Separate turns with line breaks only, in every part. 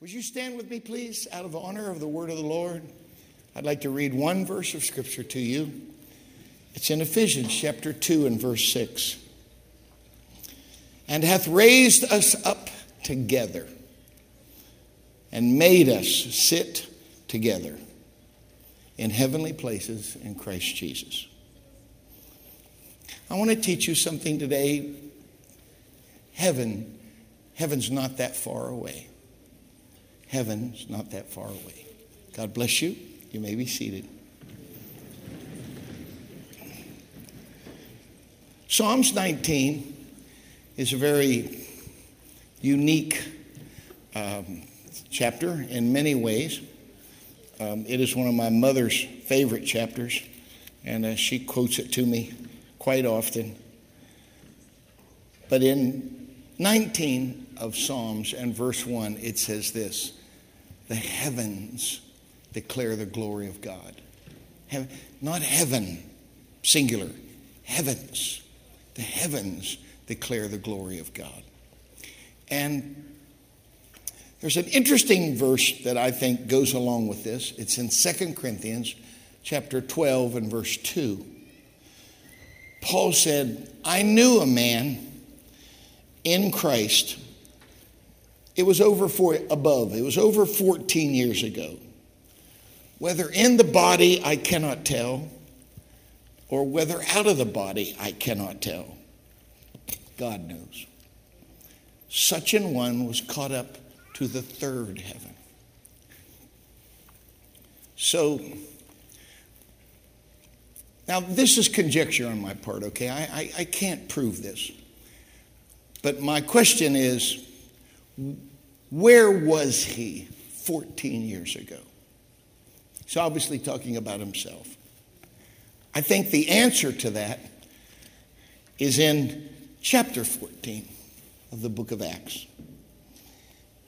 Would you stand with me, please, out of honor of the word of the Lord? I'd like to read one verse of scripture to you. It's in Ephesians chapter 2 and verse 6. And hath raised us up together and made us sit together in heavenly places in Christ Jesus. I want to teach you something today. Heaven, heaven's not that far away. Heaven's not that far away. God bless you. You may be seated. Psalms 19 is a very unique um, chapter in many ways. Um, it is one of my mother's favorite chapters, and uh, she quotes it to me quite often. But in 19 of Psalms and verse 1, it says this The heavens declare the glory of God. Heaven, not heaven, singular, heavens. The heavens declare the glory of God. And there's an interesting verse that I think goes along with this. It's in 2 Corinthians chapter 12 and verse 2. Paul said, I knew a man in Christ. It was over for above. It was over 14 years ago. Whether in the body I cannot tell, or whether out of the body I cannot tell. God knows. Such an one was caught up to the third heaven. So, now this is conjecture on my part, okay? I, I, I can't prove this. But my question is where was he 14 years ago? He's obviously talking about himself. I think the answer to that is in chapter 14 of the book of Acts.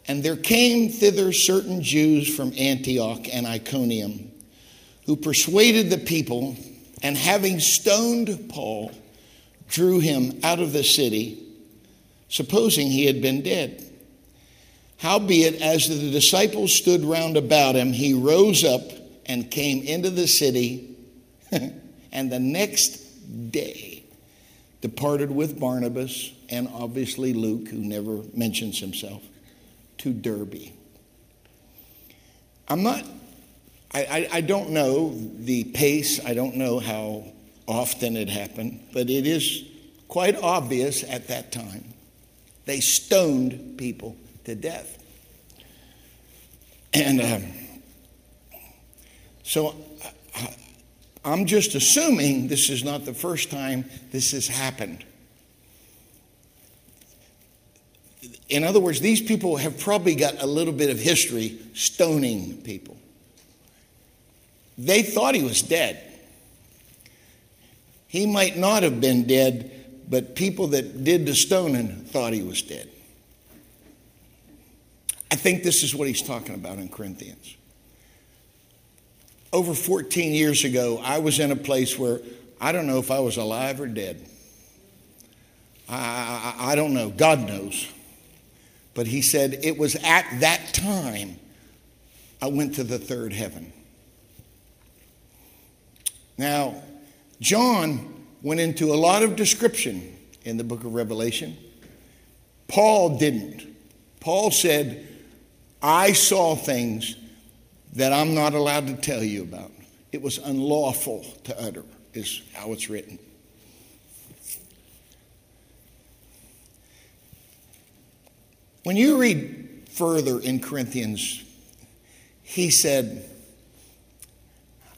And there came thither certain Jews from Antioch and Iconium who persuaded the people, and having stoned Paul, drew him out of the city, supposing he had been dead. Howbeit, as the disciples stood round about him, he rose up and came into the city, and the next day departed with Barnabas and obviously Luke, who never mentions himself, to Derbe. I'm not, I, I, I don't know the pace, I don't know how often it happened, but it is quite obvious at that time. They stoned people to death. And um, so I'm just assuming this is not the first time this has happened. In other words, these people have probably got a little bit of history stoning people. They thought he was dead. He might not have been dead, but people that did the stoning thought he was dead. I think this is what he's talking about in Corinthians. Over 14 years ago, I was in a place where I don't know if I was alive or dead. I, I, I don't know. God knows. But he said, it was at that time I went to the third heaven. Now, John went into a lot of description in the book of Revelation. Paul didn't. Paul said, I saw things that I'm not allowed to tell you about. It was unlawful to utter, is how it's written. When you read further in Corinthians, he said,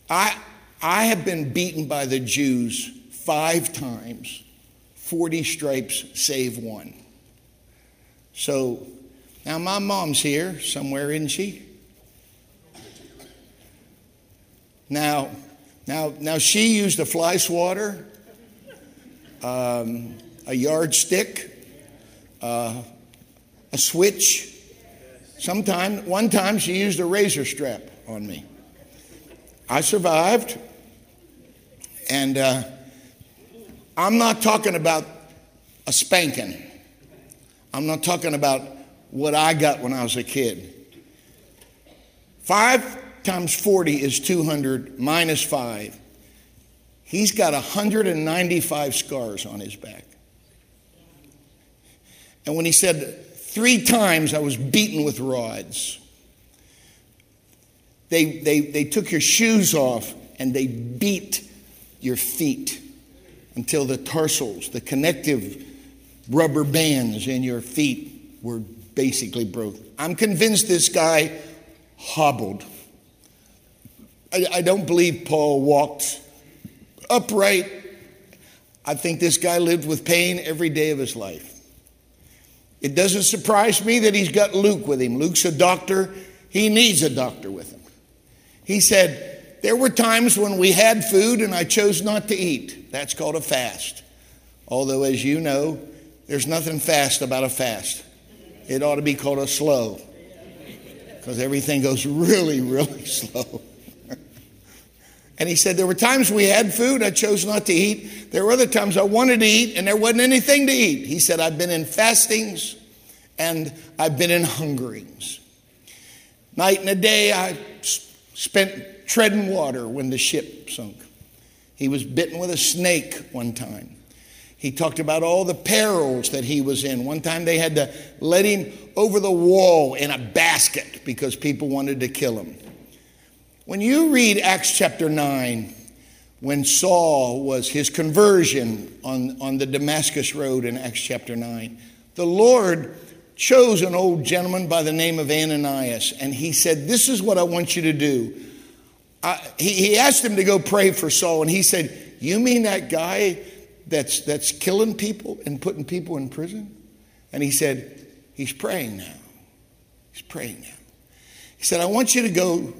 I, I have been beaten by the Jews five times, 40 stripes save one. So now my mom's here somewhere, isn't she? Now, now, now she used a fly swatter, um, a yardstick, uh, a switch. Sometime, one time she used a razor strap on me. I survived, and uh, I'm not talking about a spanking. I'm not talking about what I got when I was a kid. 5 times 40 is 200 minus 5. He's got 195 scars on his back. And when he said, Three times I was beaten with rods, they, they, they took your shoes off and they beat your feet until the tarsals, the connective rubber bands in your feet were basically broke. I'm convinced this guy hobbled. I, I don't believe Paul walked upright. I think this guy lived with pain every day of his life. It doesn't surprise me that he's got Luke with him. Luke's a doctor, he needs a doctor with him. He said, There were times when we had food and I chose not to eat. That's called a fast. Although, as you know, there's nothing fast about a fast. It ought to be called a slow because everything goes really, really slow. and he said, There were times we had food, I chose not to eat. There were other times I wanted to eat, and there wasn't anything to eat. He said, I've been in fastings and I've been in hungerings. Night and a day, I spent treading water when the ship sunk. He was bitten with a snake one time. He talked about all the perils that he was in. One time they had to let him over the wall in a basket because people wanted to kill him. When you read Acts chapter 9, when Saul was his conversion on, on the Damascus Road in Acts chapter 9, the Lord chose an old gentleman by the name of Ananias, and he said, This is what I want you to do. He, he asked him to go pray for Saul, and he said, You mean that guy that's, that's killing people and putting people in prison? And he said, He's praying now. He's praying now. He said, I want you to go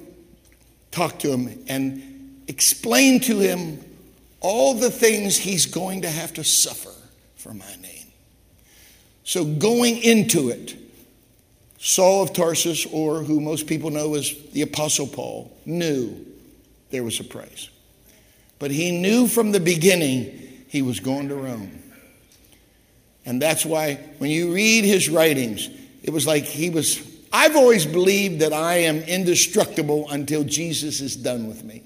talk to him and explain to him all the things he's going to have to suffer for my name. So, going into it, Saul of Tarsus, or who most people know as the Apostle Paul, knew there was a price. But he knew from the beginning he was going to Rome. And that's why when you read his writings, it was like he was. I've always believed that I am indestructible until Jesus is done with me.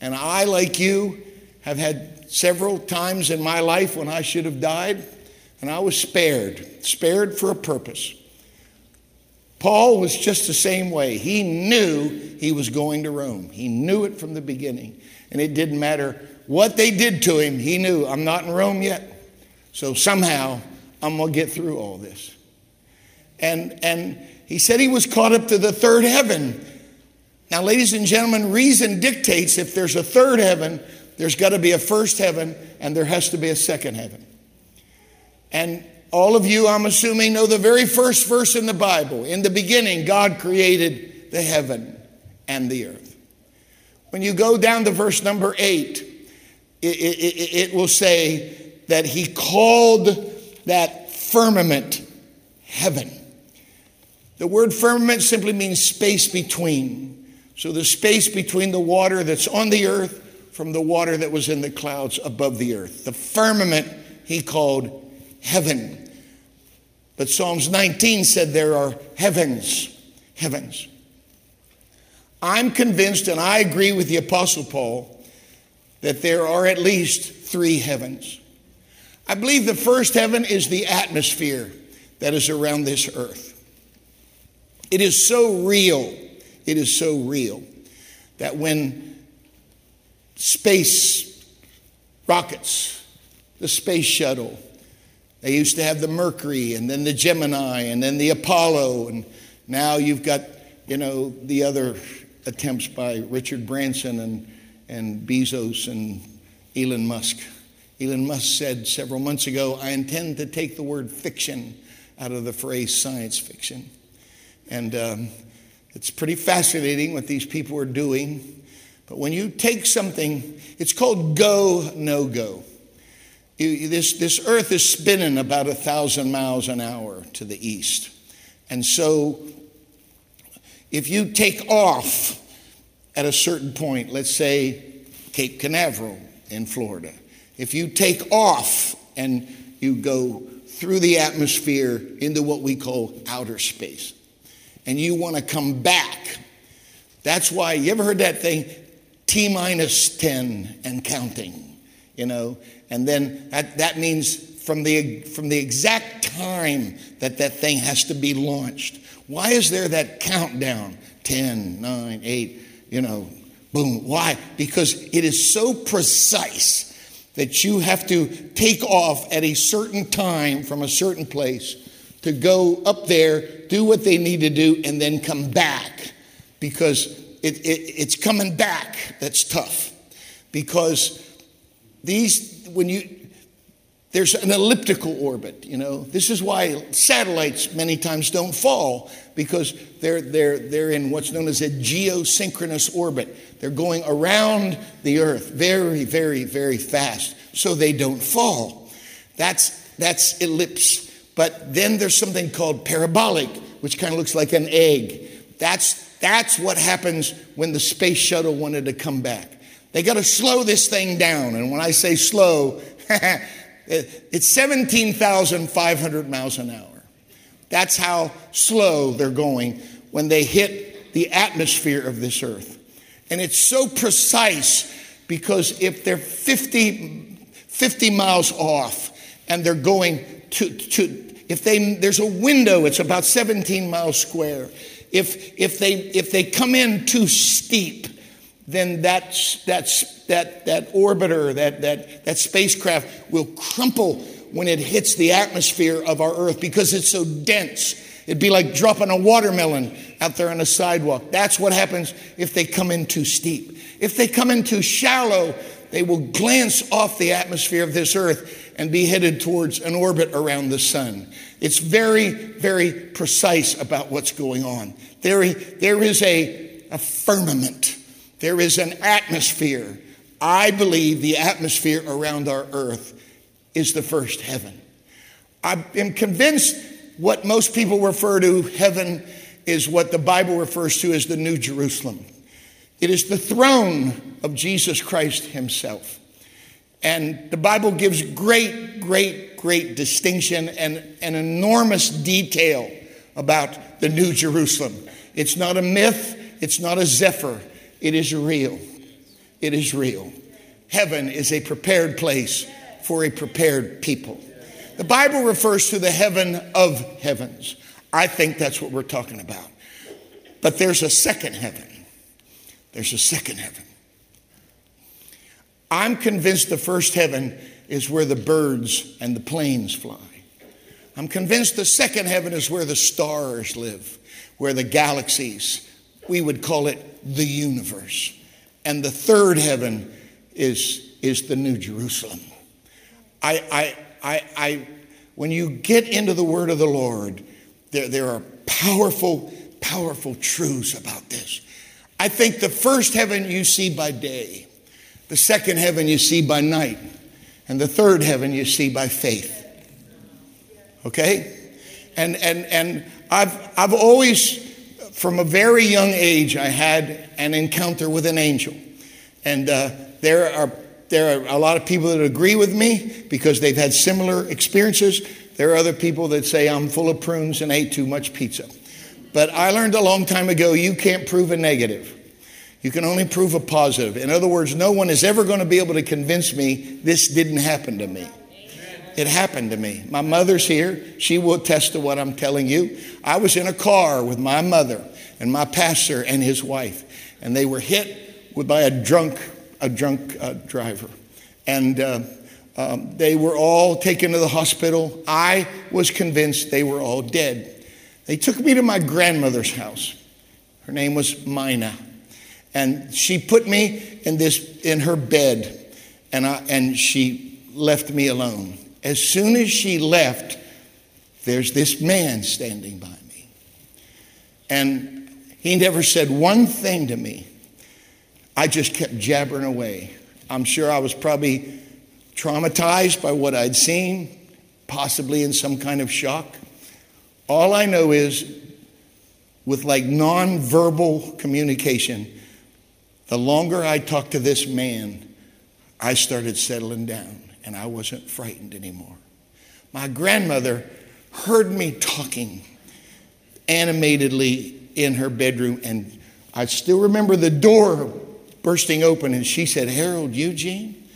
And I, like you, have had several times in my life when I should have died, and I was spared, spared for a purpose. Paul was just the same way. He knew he was going to Rome, he knew it from the beginning. And it didn't matter what they did to him, he knew, I'm not in Rome yet. So somehow I'm going to get through all this. And, and he said he was caught up to the third heaven. Now, ladies and gentlemen, reason dictates if there's a third heaven, there's got to be a first heaven and there has to be a second heaven. And all of you, I'm assuming, know the very first verse in the Bible. In the beginning, God created the heaven and the earth. When you go down to verse number eight, it, it, will say that he called that firmament heaven. The word firmament simply means space between. So the space between the water that's on the earth from the water that was in the clouds above the earth. The firmament he called heaven. But Psalms 19 said there are heavens, heavens. I'm convinced, and I agree with the Apostle Paul, that there are at least three heavens. I believe the first heaven is the atmosphere that is around this earth. It is so real, it is so real that when space rockets, the space shuttle, they used to have the Mercury and then the Gemini and then the Apollo, and now you've got, you know, the other attempts by Richard Branson and and Bezos and Elon Musk. Elon Musk said several months ago, I intend to take the word fiction out of the phrase science fiction. And um, it's pretty fascinating what these people are doing. But when you take something, it's called go, no go. this, this earth is spinning about a thousand miles an hour to the east. And so if you take off at a certain point, let's say Cape Canaveral in Florida. If you take off and you go through the atmosphere into what we call outer space, and you want to come back, That's why, you ever heard that thing? T minus 10 and counting, you know? And then that, that means from the, from the exact time that that thing has to be launched. Why is there that countdown? 10, 9, 8, you know, boom. Why? Because it is so precise that you have to take off at a certain time from a certain place to go up there, do what they need to do, and then come back because it, it, it's coming back that's tough. Because these, when you, there's an elliptical orbit, you know. This is why satellites many times don't fall because they're, they're, they're in what's known as a geosynchronous orbit. They're going around the Earth very, very, very fast so they don't fall. That's, that's ellipse. But then there's something called parabolic, which kind of looks like an egg. That's, that's what happens when the space shuttle wanted to come back. They got to slow this thing down. And when I say slow, it's 17,500 miles an hour. That's how slow they're going when they hit the atmosphere of this earth. And it's so precise because if they're 50, 50 miles off and they're going to, to if they, there's a window, it's about 17 miles square. If, if, they, if they come in too steep, then that, that, that, that orbiter, that, that, that spacecraft will crumple when it hits the atmosphere of our Earth because it's so dense. It'd be like dropping a watermelon out there on a sidewalk. That's what happens if they come in too steep. If they come in too shallow, they will glance off the atmosphere of this earth and be headed towards an orbit around the sun. It's very, very precise about what's going on. There, there is a, a firmament, there is an atmosphere. I believe the atmosphere around our earth is the first heaven. I am convinced what most people refer to heaven is what the Bible refers to as the New Jerusalem. It is the throne of Jesus Christ Himself. And the Bible gives great, great, great distinction and an enormous detail about the New Jerusalem. It's not a myth, it's not a zephyr, it is real. It is real. Heaven is a prepared place for a prepared people. The Bible refers to the heaven of heavens. I think that's what we're talking about. But there's a second heaven. There's a second heaven. I'm convinced the first heaven is where the birds and the planes fly. I'm convinced the second heaven is where the stars live, where the galaxies, we would call it the universe. And the third heaven is, is the New Jerusalem. I, I, I, I, when you get into the word of the Lord, there, there are powerful, powerful truths about this. I think the first heaven you see by day, the second heaven you see by night, and the third heaven you see by faith. Okay? And and and I've I've always from a very young age I had an encounter with an angel. And uh, there are there are a lot of people that agree with me because they've had similar experiences. There are other people that say I'm full of prunes and ate too much pizza. But I learned a long time ago you can't prove a negative. You can only prove a positive. In other words, no one is ever going to be able to convince me this didn't happen to me. It happened to me. My mother's here. She will attest to what I'm telling you. I was in a car with my mother and my pastor and his wife, and they were hit by a drunk, a drunk uh, driver. And uh, um, they were all taken to the hospital. I was convinced they were all dead. They took me to my grandmother's house. Her name was Mina. And she put me in this in her bed and I, and she left me alone. As soon as she left, there's this man standing by me. And he never said one thing to me. I just kept jabbering away. I'm sure I was probably traumatized by what I'd seen, possibly in some kind of shock. All I know is, with like nonverbal communication, the longer I talked to this man, I started settling down and I wasn't frightened anymore. My grandmother heard me talking animatedly in her bedroom, and I still remember the door bursting open, and she said, Harold Eugene,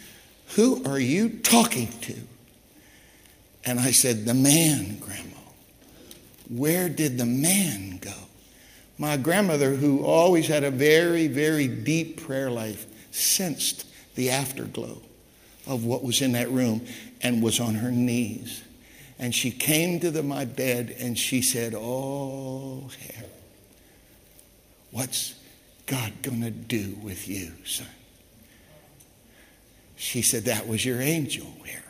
who are you talking to? And I said, The man, Grandma. Where did the man go? My grandmother, who always had a very, very deep prayer life, sensed the afterglow of what was in that room and was on her knees. And she came to the, my bed and she said, Oh, Harold, what's God going to do with you, son? She said, That was your angel, Harold.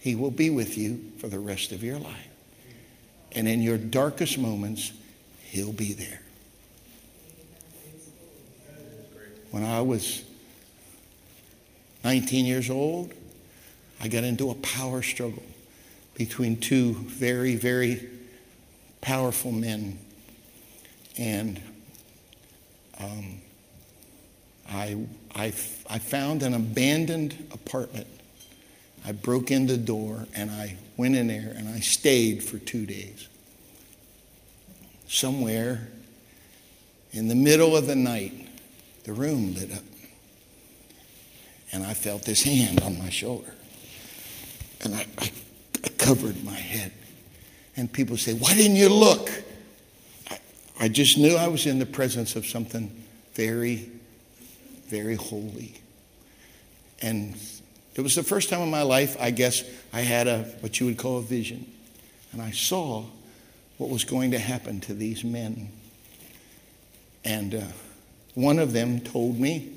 He will be with you for the rest of your life. And in your darkest moments, He'll be there. When I was 19 years old, I got into a power struggle between two very, very powerful men. And um, I, I, I found an abandoned apartment I broke in the door and I went in there and I stayed for two days. Somewhere in the middle of the night, the room lit up. And I felt this hand on my shoulder. And I, I, I covered my head. And people say, Why didn't you look? I, I just knew I was in the presence of something very, very holy. And it was the first time in my life, I guess, I had a what you would call a vision. And I saw what was going to happen to these men. And uh, one of them told me,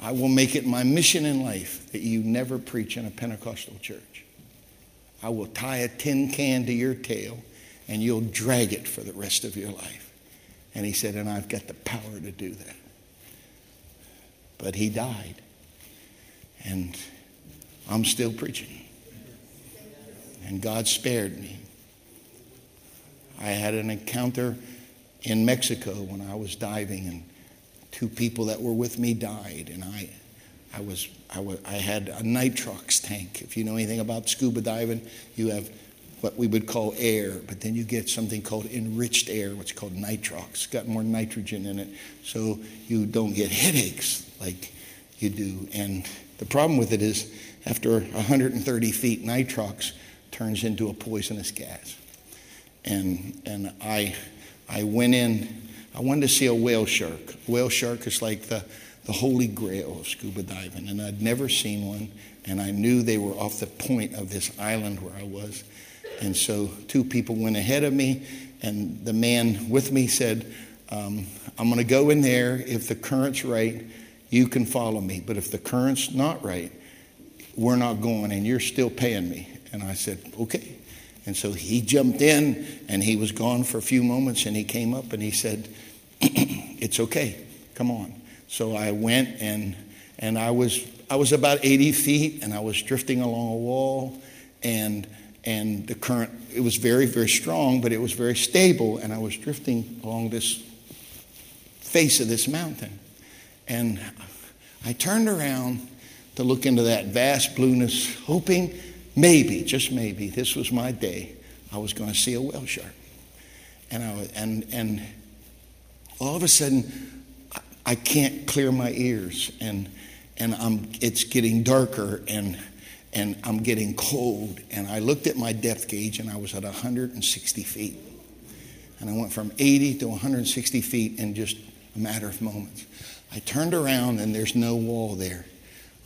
I will make it my mission in life that you never preach in a Pentecostal church. I will tie a tin can to your tail and you'll drag it for the rest of your life. And he said, and I've got the power to do that. But he died. And I'm still preaching. And God spared me. I had an encounter in Mexico when I was diving, and two people that were with me died. And I, I, was, I, was, I had a nitrox tank. If you know anything about scuba diving, you have what we would call air, but then you get something called enriched air, what's called nitrox. It's got more nitrogen in it, so you don't get headaches like you do. And the problem with it is after 130 feet, nitrox turns into a poisonous gas. And, and I, I went in, I wanted to see a whale shark. A whale shark is like the, the holy grail of scuba diving, and I'd never seen one, and I knew they were off the point of this island where I was. And so two people went ahead of me, and the man with me said, um, I'm going to go in there. If the current's right, you can follow me. But if the current's not right, we're not going and you're still paying me. And I said, okay. And so he jumped in and he was gone for a few moments and he came up and he said, it's okay. Come on. So I went and, and I was, I was about 80 feet and I was drifting along a wall and, and the current, it was very, very strong, but it was very stable. And I was drifting along this face of this mountain. And I turned around to look into that vast blueness, hoping maybe, just maybe, this was my day. I was going to see a whale shark. And, I, and, and all of a sudden, I can't clear my ears, and, and I'm, it's getting darker, and, and I'm getting cold. And I looked at my depth gauge, and I was at 160 feet. And I went from 80 to 160 feet in just a matter of moments. I turned around, and there's no wall there.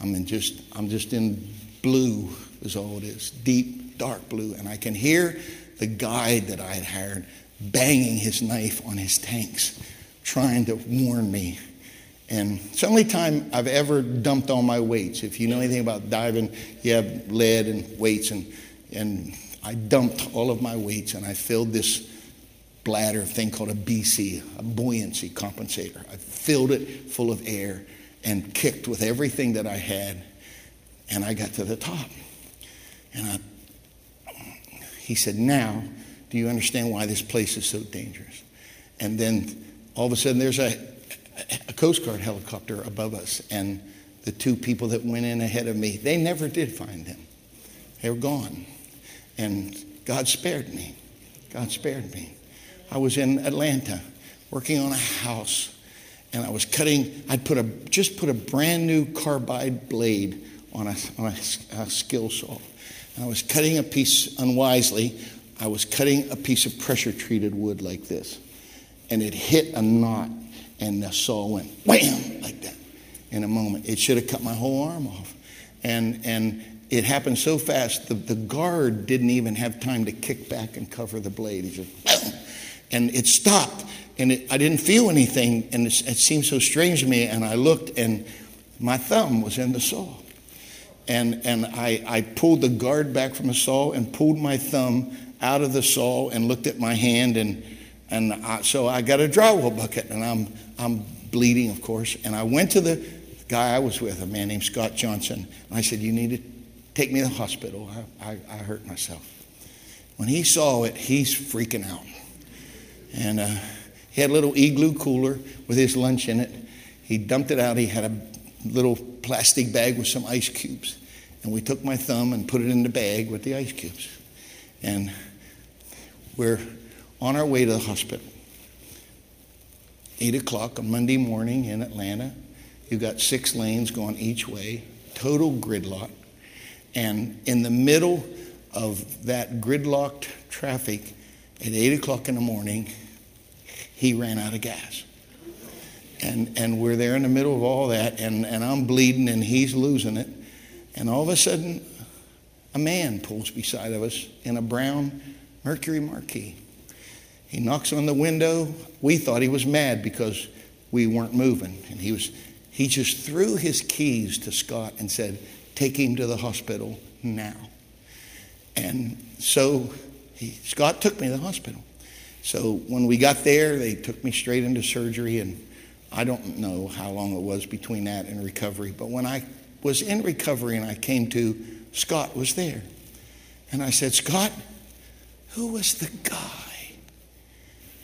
I'm in just I'm just in blue is all it is, deep dark blue, and I can hear the guide that I had hired banging his knife on his tanks, trying to warn me. And it's the only time I've ever dumped all my weights. If you know anything about diving, you have lead and weights, and and I dumped all of my weights and I filled this bladder thing called a BC, a buoyancy compensator. I filled it full of air and kicked with everything that I had. And I got to the top. And I, he said, Now, do you understand why this place is so dangerous? And then all of a sudden, there's a, a Coast Guard helicopter above us. And the two people that went in ahead of me, they never did find them. They were gone. And God spared me. God spared me. I was in Atlanta working on a house, and I was cutting. I'd put a just put a brand new carbide blade on a, on a, a skill saw, and I was cutting a piece unwisely. I was cutting a piece of pressure treated wood like this, and it hit a knot, and the saw went wham like that in a moment. It should have cut my whole arm off, and and it happened so fast. The, the guard didn't even have time to kick back and cover the blade. He just Bam! and it stopped and it, I didn't feel anything, and it, it seemed so strange to me. And I looked, and my thumb was in the saw. And, and I, I pulled the guard back from the saw and pulled my thumb out of the saw and looked at my hand. And, and I, so I got a drywall bucket, and I'm, I'm bleeding, of course. And I went to the guy I was with, a man named Scott Johnson, and I said, You need to take me to the hospital. I, I, I hurt myself. When he saw it, he's freaking out. And uh, he had a little igloo cooler with his lunch in it. He dumped it out. He had a little plastic bag with some ice cubes. And we took my thumb and put it in the bag with the ice cubes. And we're on our way to the hospital. Eight o'clock on Monday morning in Atlanta. You've got six lanes going each way, total gridlock. And in the middle of that gridlocked traffic at 8 o'clock in the morning, he ran out of gas. And, and we're there in the middle of all that, and, and I'm bleeding, and he's losing it. And all of a sudden, a man pulls beside of us in a brown Mercury Marquis. He knocks on the window. We thought he was mad because we weren't moving. And he was he just threw his keys to Scott and said, Take him to the hospital now. And so he, Scott took me to the hospital. So when we got there, they took me straight into surgery, and I don't know how long it was between that and recovery. But when I was in recovery and I came to, Scott was there. And I said, Scott, who was the guy?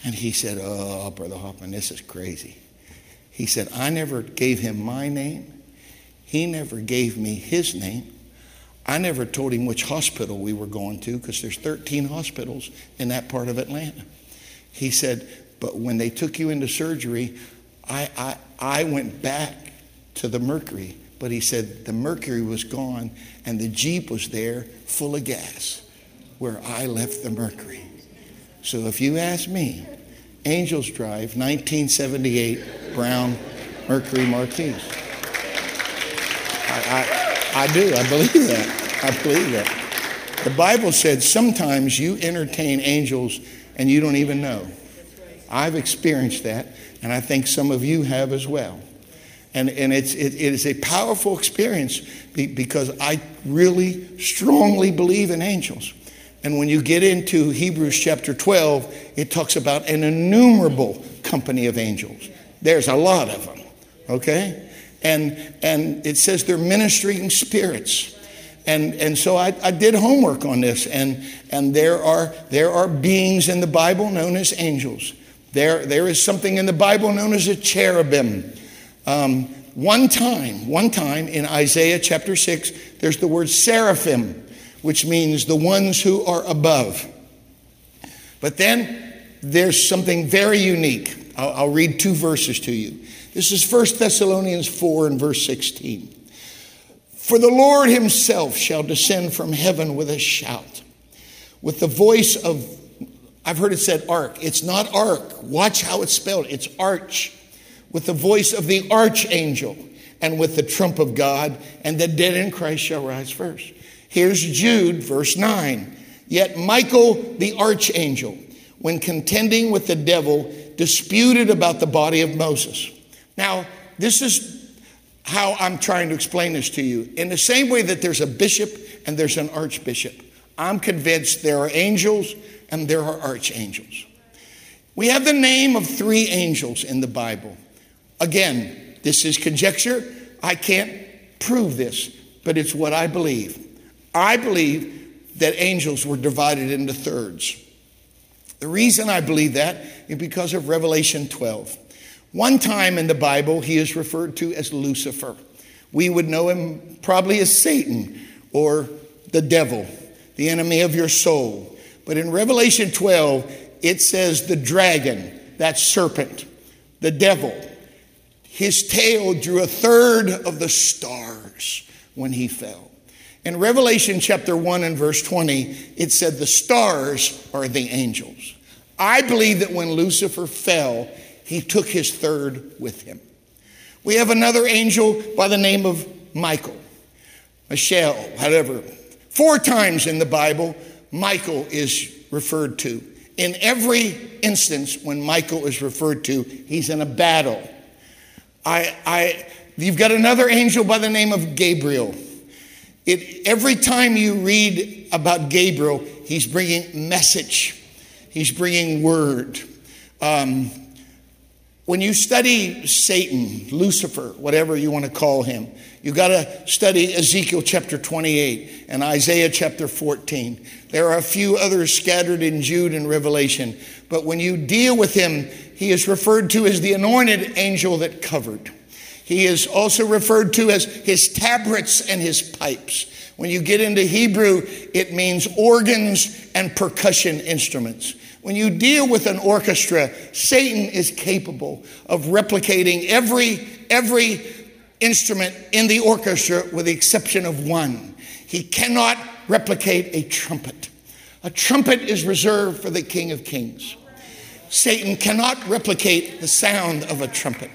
And he said, Oh, Brother Hoffman, this is crazy. He said, I never gave him my name. He never gave me his name. I never told him which hospital we were going to because there's 13 hospitals in that part of Atlanta. He said, But when they took you into surgery, I, I, I went back to the Mercury. But he said the Mercury was gone and the Jeep was there full of gas where I left the Mercury. So if you ask me, Angels Drive, 1978 brown Mercury Marquis. I, I, I do. I believe that. I believe that. The Bible said sometimes you entertain angels and you don't even know. I've experienced that, and I think some of you have as well. And, and it's, it, it is a powerful experience because I really strongly believe in angels. And when you get into Hebrews chapter 12, it talks about an innumerable company of angels. There's a lot of them, okay? And, and it says they're ministering spirits. And, and so I, I did homework on this, and, and there, are, there are beings in the Bible known as angels. There, there is something in the Bible known as a cherubim. Um, one time, one time in Isaiah chapter 6, there's the word seraphim, which means the ones who are above. But then there's something very unique. I'll, I'll read two verses to you. This is 1 Thessalonians 4 and verse 16. For the Lord himself shall descend from heaven with a shout, with the voice of, I've heard it said ark. It's not ark. Watch how it's spelled. It's arch. With the voice of the archangel and with the trump of God, and the dead in Christ shall rise first. Here's Jude, verse 9. Yet Michael the archangel, when contending with the devil, disputed about the body of Moses. Now, this is how I'm trying to explain this to you. In the same way that there's a bishop and there's an archbishop, I'm convinced there are angels and there are archangels. We have the name of three angels in the Bible. Again, this is conjecture. I can't prove this, but it's what I believe. I believe that angels were divided into thirds. The reason I believe that is because of Revelation 12. One time in the Bible, he is referred to as Lucifer. We would know him probably as Satan or the devil, the enemy of your soul. But in Revelation 12, it says the dragon, that serpent, the devil, his tail drew a third of the stars when he fell. In Revelation chapter 1 and verse 20, it said, The stars are the angels. I believe that when Lucifer fell, he took his third with him. We have another angel by the name of Michael, Michelle, whatever. Four times in the Bible, Michael is referred to. In every instance, when Michael is referred to, he's in a battle. I, I, you've got another angel by the name of Gabriel. It, every time you read about Gabriel, he's bringing message, he's bringing word. Um, when you study Satan, Lucifer, whatever you want to call him, you got to study Ezekiel chapter 28 and Isaiah chapter 14. There are a few others scattered in Jude and Revelation, but when you deal with him, he is referred to as the anointed angel that covered. He is also referred to as his tabrets and his pipes. When you get into Hebrew, it means organs and percussion instruments. When you deal with an orchestra, Satan is capable of replicating every, every instrument in the orchestra with the exception of one. He cannot replicate a trumpet. A trumpet is reserved for the King of Kings. Satan cannot replicate the sound of a trumpet.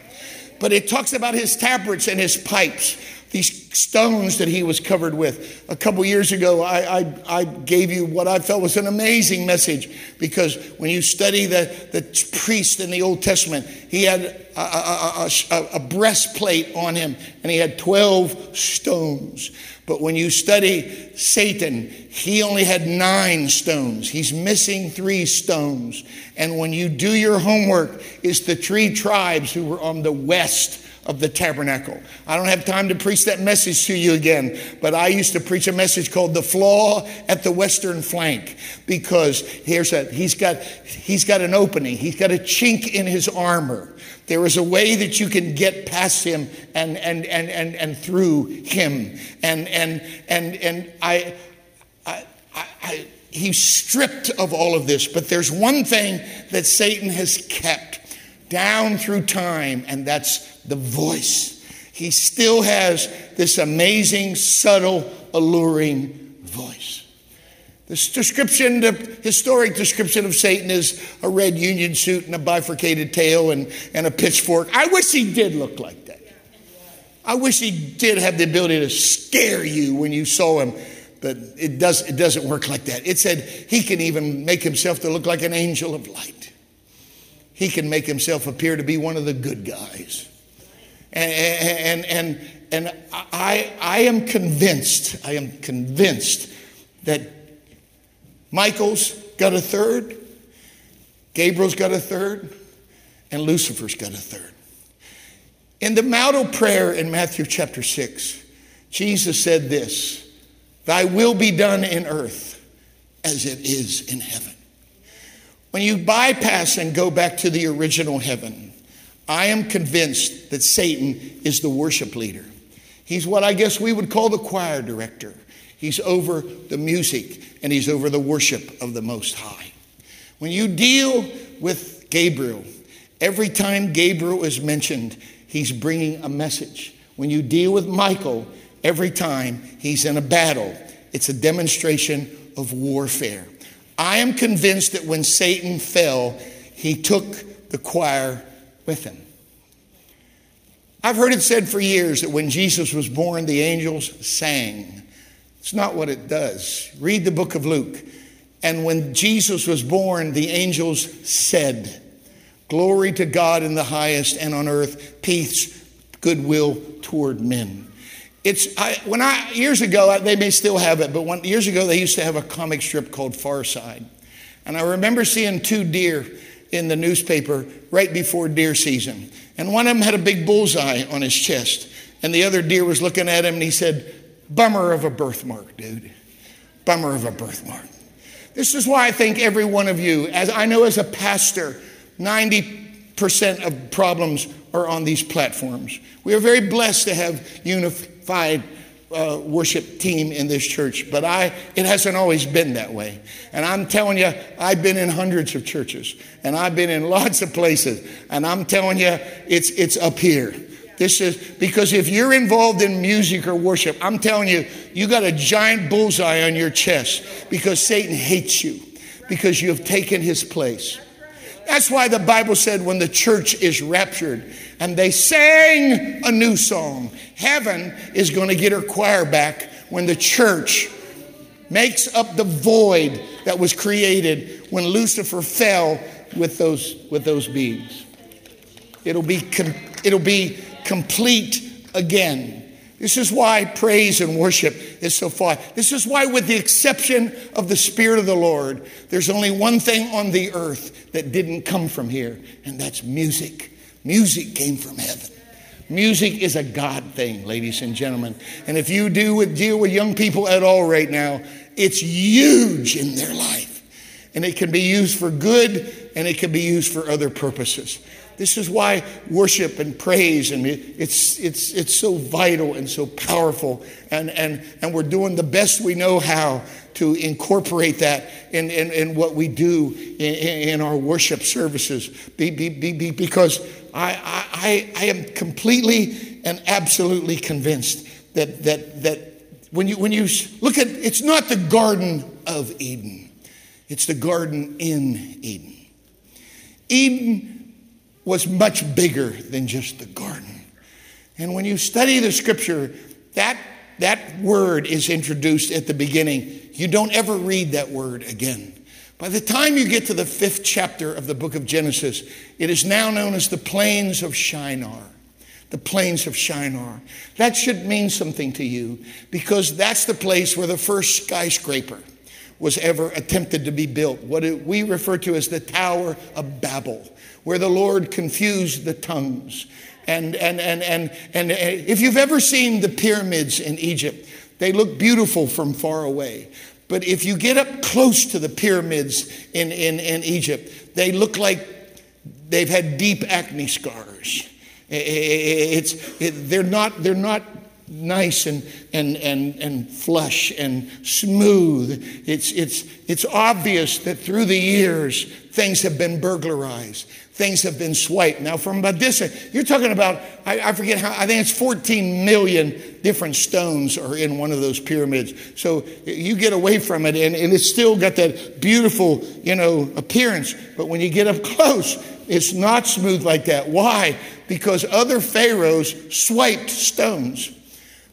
But it talks about his tabrets and his pipes these stones that he was covered with. A couple years ago, I, I, I, gave you what I felt was an amazing message because when you study the, the priest in the Old Testament, he had a, a, a, a breastplate on him and he had 12 stones. But when you study Satan, he only had nine stones. He's missing three stones. And when you do your homework, it's the three tribes who were on the west of the tabernacle. I don't have time to preach that message to you again, but I used to preach a message called the flaw at the western flank because here's a he's got he's got an opening. He's got a chink in his armor. There is a way that you can get past him and and and and, and through him. And and and and I I, I he's stripped of all of this, but there's one thing that Satan has kept down through time, and that's the voice. He still has this amazing, subtle, alluring voice. The description, the historic description of Satan is a red union suit and a bifurcated tail and, and a pitchfork. I wish he did look like that. I wish he did have the ability to scare you when you saw him, but it, does, it doesn't work like that. It said he can even make himself to look like an angel of light. He can make himself appear to be one of the good guys. And, and, and, and I, I am convinced, I am convinced that Michael's got a third, Gabriel's got a third, and Lucifer's got a third. In the model prayer in Matthew chapter 6, Jesus said this Thy will be done in earth as it is in heaven. When you bypass and go back to the original heaven, I am convinced that Satan is the worship leader. He's what I guess we would call the choir director. He's over the music and he's over the worship of the Most High. When you deal with Gabriel, every time Gabriel is mentioned, he's bringing a message. When you deal with Michael, every time he's in a battle, it's a demonstration of warfare. I am convinced that when Satan fell, he took the choir with him. I've heard it said for years that when Jesus was born, the angels sang. It's not what it does. Read the book of Luke. And when Jesus was born, the angels said, Glory to God in the highest, and on earth, peace, goodwill toward men. It's I, when I years ago they may still have it, but one, years ago they used to have a comic strip called Far Side, and I remember seeing two deer in the newspaper right before deer season. And one of them had a big bullseye on his chest. And the other deer was looking at him and he said, Bummer of a birthmark, dude. Bummer of a birthmark. This is why I think every one of you, as I know as a pastor, 90% of problems are on these platforms. We are very blessed to have unified uh, worship team in this church, but I it hasn't always been that way. And I'm telling you, I've been in hundreds of churches, and I've been in lots of places, and I'm telling you, it's it's up here. This is because if you're involved in music or worship, I'm telling you, you got a giant bullseye on your chest because Satan hates you because you have taken his place. That's why the Bible said when the church is raptured and they sang a new song, heaven is going to get her choir back when the church makes up the void that was created when Lucifer fell with those, with those beings. It'll be, it'll be complete again. This is why praise and worship is so far. This is why, with the exception of the Spirit of the Lord, there's only one thing on the earth that didn't come from here, and that's music. Music came from heaven. Music is a God thing, ladies and gentlemen. And if you do with, deal with young people at all right now, it's huge in their life. And it can be used for good and it can be used for other purposes. This is why worship and praise and it's it's it's so vital and so powerful. And and and we're doing the best we know how to incorporate that in, in, in what we do in, in our worship services. Be, be, be, because I, I, I am completely and absolutely convinced that, that, that when, you, when you look at it's not the Garden of Eden, it's the Garden in Eden. Eden was much bigger than just the garden. And when you study the scripture, that, that word is introduced at the beginning. You don't ever read that word again. By the time you get to the fifth chapter of the book of Genesis, it is now known as the plains of Shinar. The plains of Shinar. That should mean something to you because that's the place where the first skyscraper was ever attempted to be built. What we refer to as the Tower of Babel where the Lord confused the tongues. And, and, and, and, and uh, if you've ever seen the pyramids in Egypt, they look beautiful from far away. But if you get up close to the pyramids in, in, in Egypt, they look like they've had deep acne scars. It's, it, they're, not, they're not nice and, and, and, and flush and smooth. It's, it's, it's obvious that through the years, things have been burglarized things have been swiped. Now, from about this, you're talking about, I, I, forget how, I think it's 14 million different stones are in one of those pyramids. So you get away from it, and, and it's still got that beautiful, you know, appearance. But when you get up close, it's not smooth like that. Why? Because other pharaohs swiped stones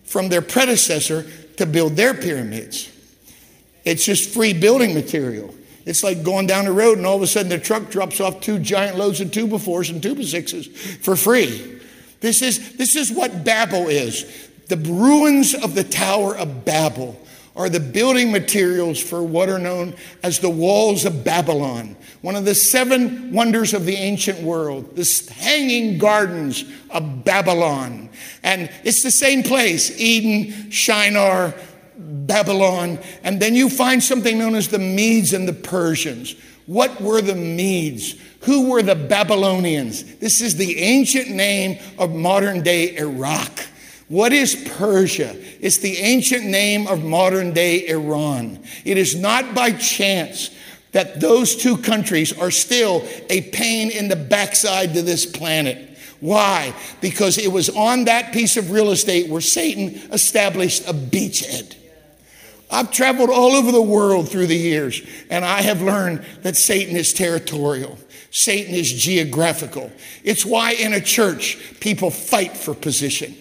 from their predecessor to build their pyramids. It's just free building material. It's like going down the road and all of a sudden the truck drops off two giant loads of two and two for free. This is, this is what Babel is. The ruins of the Tower of Babel are the building materials for what are known as the walls of Babylon, one of the seven wonders of the ancient world, the hanging gardens of Babylon. And it's the same place Eden, Shinar, Babylon, and then you find something known as the Medes and the Persians. What were the Medes? Who were the Babylonians? This is the ancient name of modern day Iraq. What is Persia? It's the ancient name of modern day Iran. It is not by chance that those two countries are still a pain in the backside to this planet. Why? Because it was on that piece of real estate where Satan established a beachhead. I've traveled all over the world through the years, and I have learned that Satan is territorial. Satan is geographical. It's why in a church, people fight for position.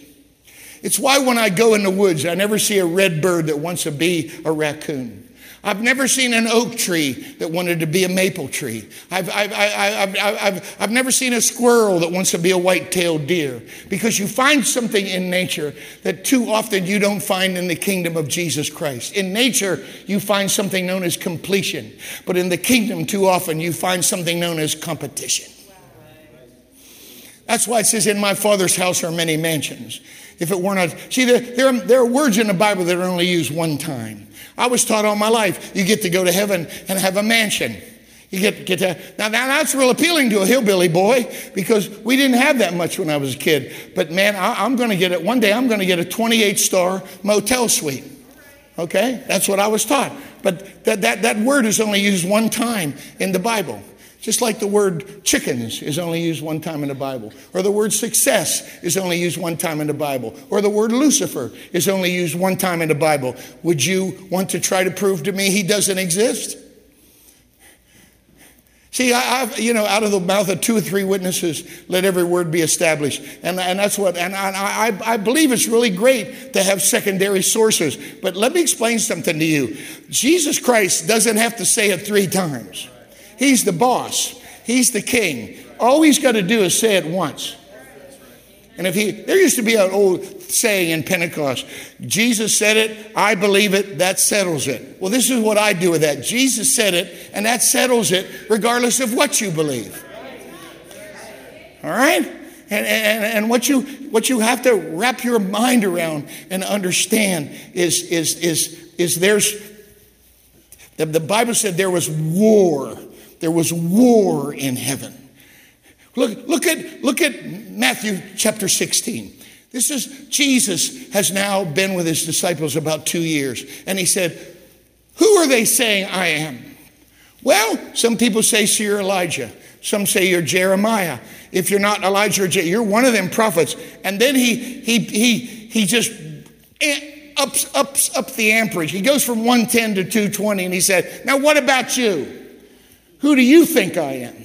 It's why when I go in the woods, I never see a red bird that wants to be a raccoon. I've never seen an oak tree that wanted to be a maple tree. I've, I've, I've, I've, I've, never seen a squirrel that wants to be a white tailed deer because you find something in nature that too often you don't find in the kingdom of Jesus Christ. In nature, you find something known as completion, but in the kingdom, too often you find something known as competition. That's why it says, In my Father's house are many mansions. If it were not, see, there, there, are, there are words in the Bible that are only used one time. I was taught all my life you get to go to heaven and have a mansion. You get, get that. Now, now, that's real appealing to a hillbilly boy because we didn't have that much when I was a kid. But man, I, am going to get it. One day I'm going to get a 28 star motel suite. Okay? That's what I was taught. But that, that, that word is only used one time in the Bible. Just like the word chickens is only used one time in the Bible, or the word success is only used one time in the Bible, or the word Lucifer is only used one time in the Bible. Would you want to try to prove to me he doesn't exist? See, I, have you know, out of the mouth of two or three witnesses, let every word be established. And, and that's what, and I, I, I believe it's really great to have secondary sources. But let me explain something to you. Jesus Christ doesn't have to say it three times, He's the boss, He's the king. All He's got to do is say it once. And if he, there used to be an old saying in Pentecost Jesus said it, I believe it, that settles it. Well, this is what I do with that. Jesus said it, and that settles it, regardless of what you believe. All right? And, and, and what, you, what you have to wrap your mind around and understand is, is, is, is there's, the, the Bible said there was war. There was war in heaven. Look, look, at, look at Matthew chapter 16. This is Jesus has now been with his disciples about two years. And he said, Who are they saying I am? Well, some people say so you're Elijah. Some say you're Jeremiah. If you're not Elijah or Je- you're one of them prophets. And then he he he he just eh, ups ups up the amperage. He goes from 110 to 220 and he said, Now what about you? Who do you think I am?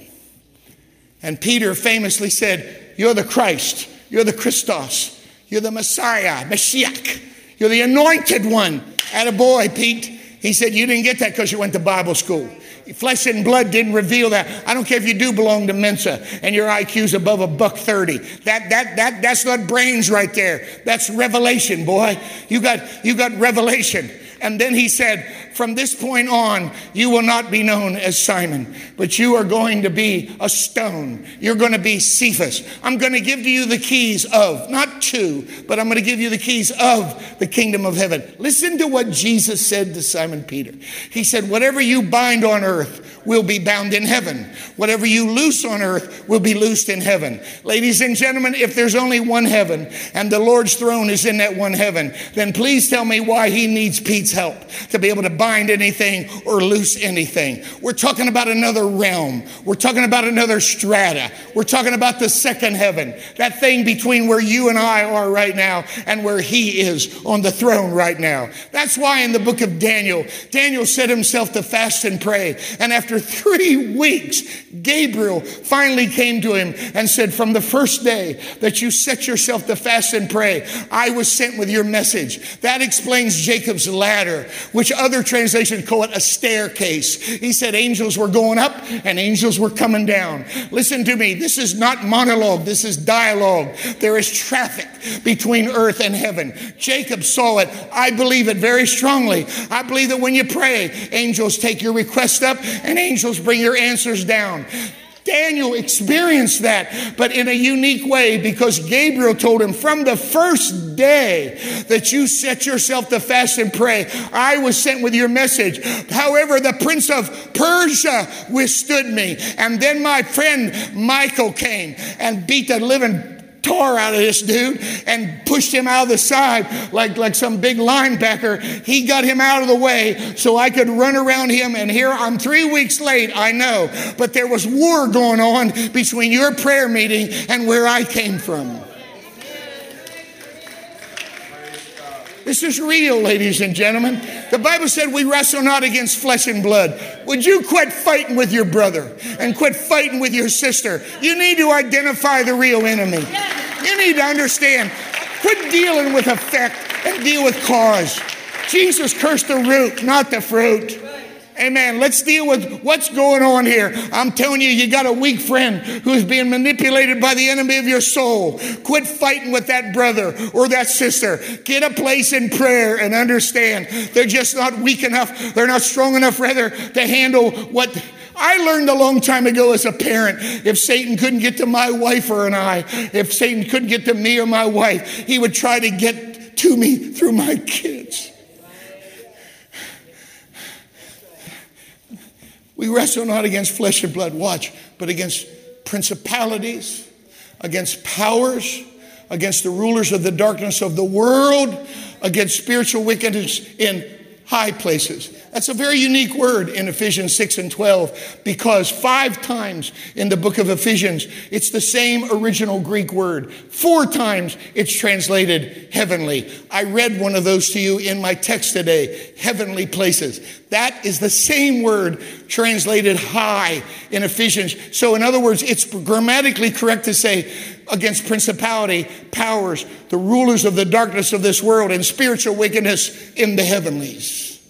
And Peter famously said, You're the Christ, you're the Christos, you're the Messiah, Mashiach, you're the anointed one. At a boy, Pete. He said, You didn't get that because you went to Bible school. Flesh and blood didn't reveal that. I don't care if you do belong to Mensa and your IQ's above a buck 30. That, that, that, that's not brains right there. That's revelation, boy. You got, you got revelation. And then he said, From this point on, you will not be known as Simon, but you are going to be a stone. You're going to be Cephas. I'm going to give to you the keys of, not two, but I'm going to give you the keys of the kingdom of heaven. Listen to what Jesus said to Simon Peter. He said, Whatever you bind on earth will be bound in heaven. Whatever you loose on earth will be loosed in heaven. Ladies and gentlemen, if there's only one heaven and the Lord's throne is in that one heaven, then please tell me why he needs Pete's help to be able to bind anything or loose anything. We're talking about another realm. We're talking about another strata. We're talking about the second heaven, that thing between where you and I are right now and where he is on the throne right now. That's why in the book of Daniel, Daniel set himself to fast and pray. And after after three weeks, Gabriel finally came to him and said, From the first day that you set yourself to fast and pray, I was sent with your message. That explains Jacob's ladder, which other translations call it a staircase. He said angels were going up and angels were coming down. Listen to me, this is not monologue, this is dialogue. There is traffic between earth and heaven. Jacob saw it. I believe it very strongly. I believe that when you pray, angels take your request up and angels bring your answers down. Daniel experienced that, but in a unique way because Gabriel told him from the first day that you set yourself to fast and pray, I was sent with your message. However, the prince of Persia withstood me. And then my friend Michael came and beat the living tar out of this dude and pushed him out of the side like, like some big linebacker. He got him out of the way so I could run around him. And here I'm three weeks late, I know, but there was war going on between your prayer meeting and where I came from. This is real, ladies and gentlemen. The Bible said we wrestle not against flesh and blood. Would you quit fighting with your brother and quit fighting with your sister? You need to identify the real enemy. You need to understand. Quit dealing with effect and deal with cause. Jesus cursed the root, not the fruit. Amen. Let's deal with what's going on here. I'm telling you, you got a weak friend who's being manipulated by the enemy of your soul. Quit fighting with that brother or that sister. Get a place in prayer and understand they're just not weak enough. They're not strong enough, rather, to handle what I learned a long time ago as a parent if Satan couldn't get to my wife or and I, if Satan couldn't get to me or my wife, he would try to get to me through my kids. We wrestle not against flesh and blood, watch, but against principalities, against powers, against the rulers of the darkness of the world, against spiritual wickedness in high places. That's a very unique word in Ephesians 6 and 12 because five times in the book of Ephesians, it's the same original Greek word. Four times it's translated heavenly. I read one of those to you in my text today heavenly places. That is the same word translated high in Ephesians. So, in other words, it's grammatically correct to say against principality, powers, the rulers of the darkness of this world, and spiritual wickedness in the heavenlies.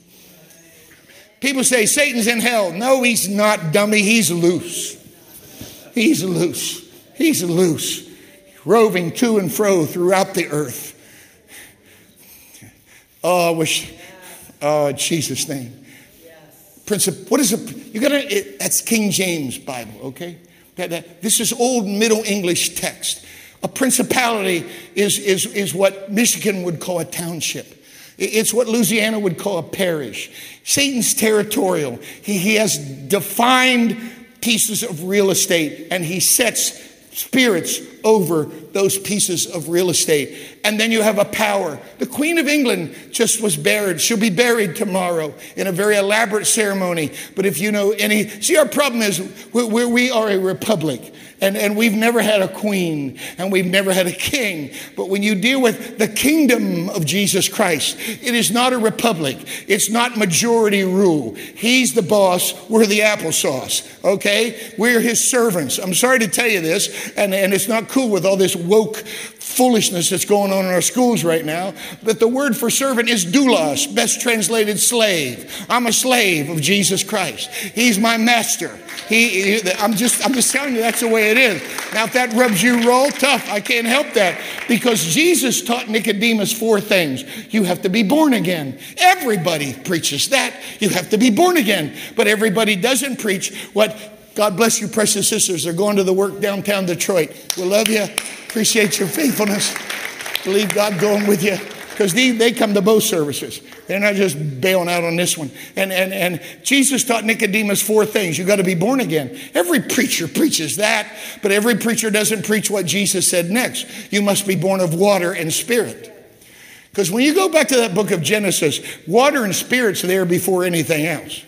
People say Satan's in hell. No, he's not, dummy. He's loose. He's loose. He's loose, roving to and fro throughout the earth. Oh, I wish, oh, Jesus' name. Princip- what is it? You gotta, it, that's King James Bible, okay? This is old Middle English text. A principality is, is, is what Michigan would call a township. It's what Louisiana would call a parish. Satan's territorial. He, he has defined pieces of real estate and he sets spirits over those pieces of real estate. And then you have a power. The Queen of England just was buried. She'll be buried tomorrow in a very elaborate ceremony. But if you know any, see, our problem is we, we are a republic. And, and we've never had a queen and we've never had a king. But when you deal with the kingdom of Jesus Christ, it is not a republic. It's not majority rule. He's the boss. We're the applesauce. Okay? We're his servants. I'm sorry to tell you this, and, and it's not cool with all this woke foolishness that's going on in our schools right now. that the word for servant is doulos, best translated slave. I'm a slave of Jesus Christ. He's my master. He, I'm just, I'm just telling you that's the way it is. Now, if that rubs you raw, tough. I can't help that because Jesus taught Nicodemus four things. You have to be born again. Everybody preaches that. You have to be born again, but everybody doesn't preach what. God bless you, precious sisters. They're going to the work downtown Detroit. We love you. Appreciate your faithfulness. Believe God going with you because they, they come to both services. They're not just bailing out on this one. And, and, and Jesus taught Nicodemus four things. You got to be born again. Every preacher preaches that, but every preacher doesn't preach what Jesus said next. You must be born of water and spirit. Because when you go back to that book of Genesis, water and spirit's there before anything else.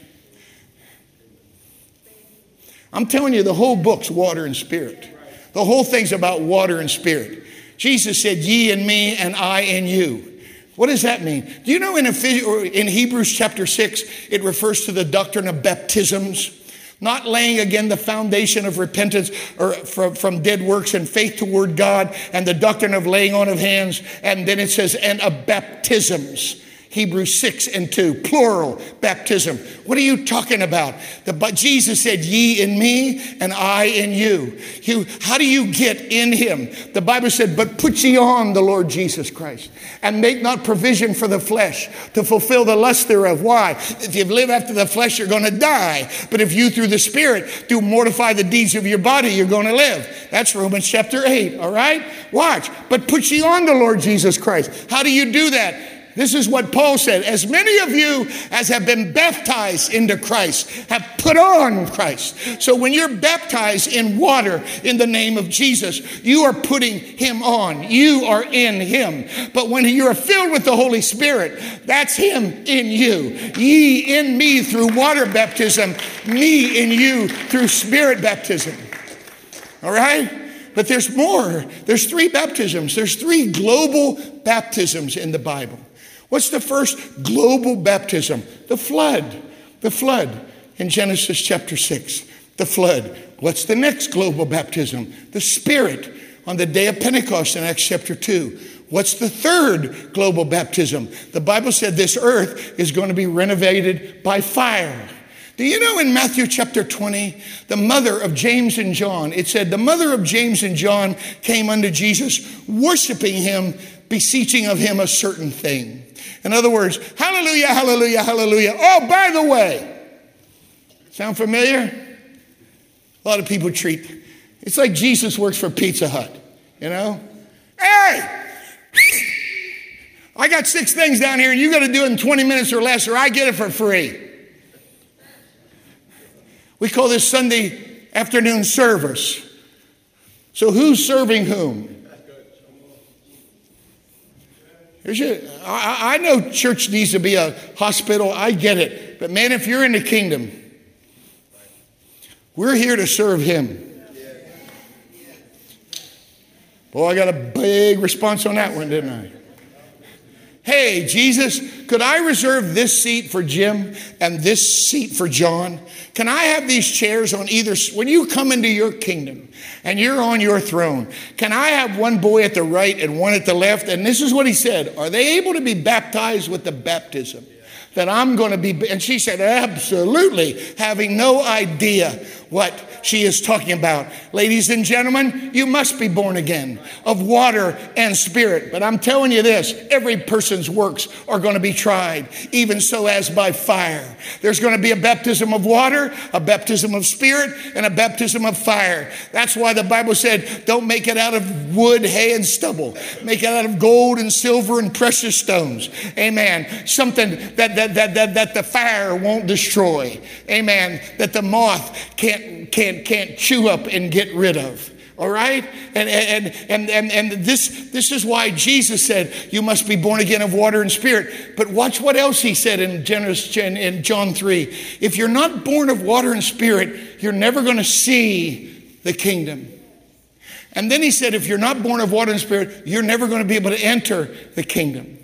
I'm telling you, the whole book's water and spirit. The whole thing's about water and spirit. Jesus said, Ye and me, and I and you. What does that mean? Do you know in, in Hebrews chapter 6, it refers to the doctrine of baptisms? Not laying again the foundation of repentance or from, from dead works and faith toward God and the doctrine of laying on of hands. And then it says, and of baptisms. Hebrews 6 and 2, plural baptism. What are you talking about? The, but Jesus said, Ye in me and I in you. you. How do you get in him? The Bible said, But put ye on the Lord Jesus Christ and make not provision for the flesh to fulfill the lust thereof. Why? If you live after the flesh, you're going to die. But if you through the Spirit do mortify the deeds of your body, you're going to live. That's Romans chapter 8, all right? Watch. But put ye on the Lord Jesus Christ. How do you do that? This is what Paul said. As many of you as have been baptized into Christ have put on Christ. So when you're baptized in water in the name of Jesus, you are putting him on. You are in him. But when you are filled with the Holy Spirit, that's him in you. Ye in me through water baptism, me in you through spirit baptism. All right? But there's more. There's three baptisms. There's three global baptisms in the Bible. What's the first global baptism? The flood. The flood in Genesis chapter 6. The flood. What's the next global baptism? The Spirit on the day of Pentecost in Acts chapter 2. What's the third global baptism? The Bible said this earth is going to be renovated by fire. Do you know in Matthew chapter 20, the mother of James and John, it said, the mother of James and John came unto Jesus, worshiping him, beseeching of him a certain thing. In other words, hallelujah, hallelujah, hallelujah. Oh, by the way, sound familiar? A lot of people treat it's like Jesus works for Pizza Hut, you know? Hey! I got six things down here and you got to do it in 20 minutes or less or I get it for free. We call this Sunday afternoon service. So who's serving whom? I know church needs to be a hospital. I get it. But man, if you're in the kingdom, we're here to serve Him. Boy, I got a big response on that one, didn't I? Hey, Jesus, could I reserve this seat for Jim and this seat for John? Can I have these chairs on either? When you come into your kingdom and you're on your throne, can I have one boy at the right and one at the left? And this is what he said Are they able to be baptized with the baptism? That I'm going to be, and she said, absolutely, having no idea what she is talking about. Ladies and gentlemen, you must be born again of water and spirit. But I'm telling you this every person's works are going to be tried, even so as by fire. There's going to be a baptism of water, a baptism of spirit, and a baptism of fire. That's why the Bible said, don't make it out of wood, hay, and stubble. Make it out of gold and silver and precious stones. Amen. Something that, that, that, that, that the fire won't destroy. Amen. That the moth can't, can't can't, can't chew up and get rid of. All right? And, and, and, and, and this, this is why Jesus said, You must be born again of water and spirit. But watch what else he said in, Genesis, in John 3. If you're not born of water and spirit, you're never going to see the kingdom. And then he said, If you're not born of water and spirit, you're never going to be able to enter the kingdom.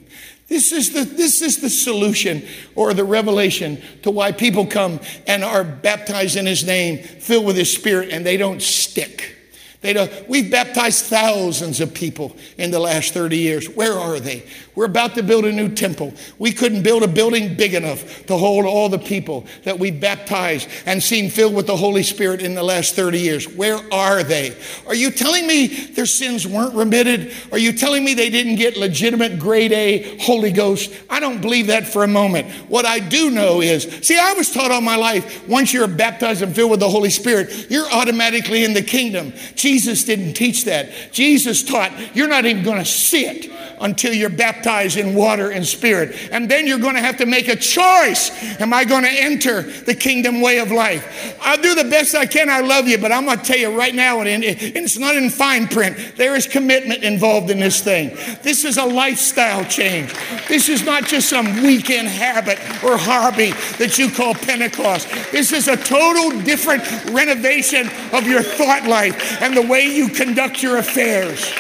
This is, the, this is the solution or the revelation to why people come and are baptized in his name, filled with his spirit, and they don't stick. They don't, we've baptized thousands of people in the last 30 years. Where are they? We're about to build a new temple. We couldn't build a building big enough to hold all the people that we baptized and seen filled with the Holy Spirit in the last 30 years. Where are they? Are you telling me their sins weren't remitted? Are you telling me they didn't get legitimate grade A Holy Ghost? I don't believe that for a moment. What I do know is, see, I was taught all my life once you're baptized and filled with the Holy Spirit, you're automatically in the kingdom. Jesus didn't teach that. Jesus taught you're not even going to see it until you're baptized in water and spirit. And then you're going to have to make a choice. Am I going to enter the kingdom way of life? I'll do the best I can. I love you, but I'm going to tell you right now, and it's not in fine print, there is commitment involved in this thing. This is a lifestyle change. This is not just some weekend habit or hobby that you call Pentecost. This is a total different renovation of your thought life and the way you conduct your affairs.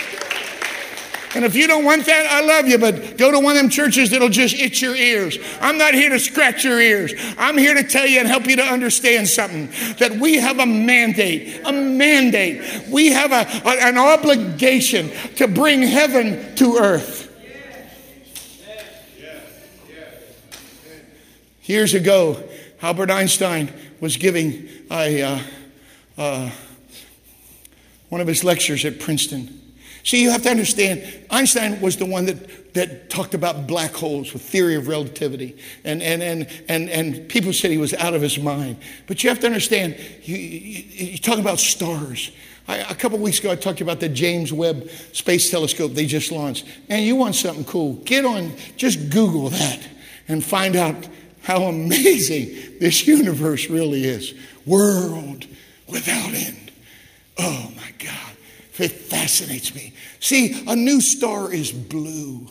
And if you don't want that, I love you, but go to one of them churches that'll just itch your ears. I'm not here to scratch your ears. I'm here to tell you and help you to understand something that we have a mandate, a mandate. We have a, a an obligation to bring heaven to earth. Years ago, Albert Einstein was giving a, uh, uh, one of his lectures at Princeton. See, you have to understand, Einstein was the one that, that talked about black holes with theory of relativity. And, and, and, and, and people said he was out of his mind. But you have to understand, you, you, you talk about stars. I, a couple weeks ago, I talked about the James Webb Space Telescope they just launched. And you want something cool, get on, just Google that and find out how amazing this universe really is. World without end. Oh my God. It fascinates me. See, a new star is blue,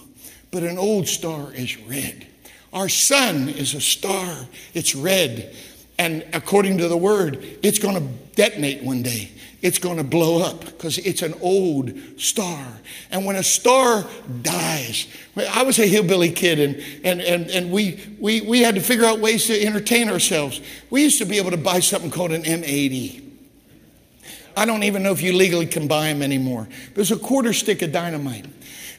but an old star is red. Our sun is a star, it's red. And according to the word, it's going to detonate one day. It's going to blow up because it's an old star. And when a star dies, I was a hillbilly kid and, and, and, and we, we, we had to figure out ways to entertain ourselves. We used to be able to buy something called an M80. I don't even know if you legally can buy them anymore. It was a quarter stick of dynamite.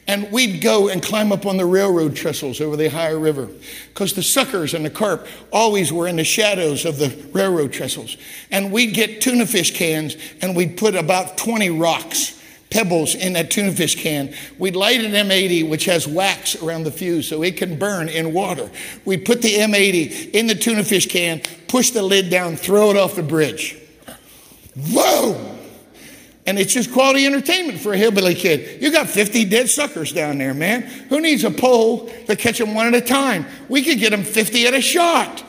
And we'd go and climb up on the railroad trestles over the Ohio River because the suckers and the carp always were in the shadows of the railroad trestles. And we'd get tuna fish cans and we'd put about 20 rocks, pebbles in that tuna fish can. We'd light an M80, which has wax around the fuse so it can burn in water. We'd put the M80 in the tuna fish can, push the lid down, throw it off the bridge. Whoa! And it's just quality entertainment for a hillbilly kid. You got 50 dead suckers down there, man. Who needs a pole to catch them one at a time? We could get them 50 at a shot.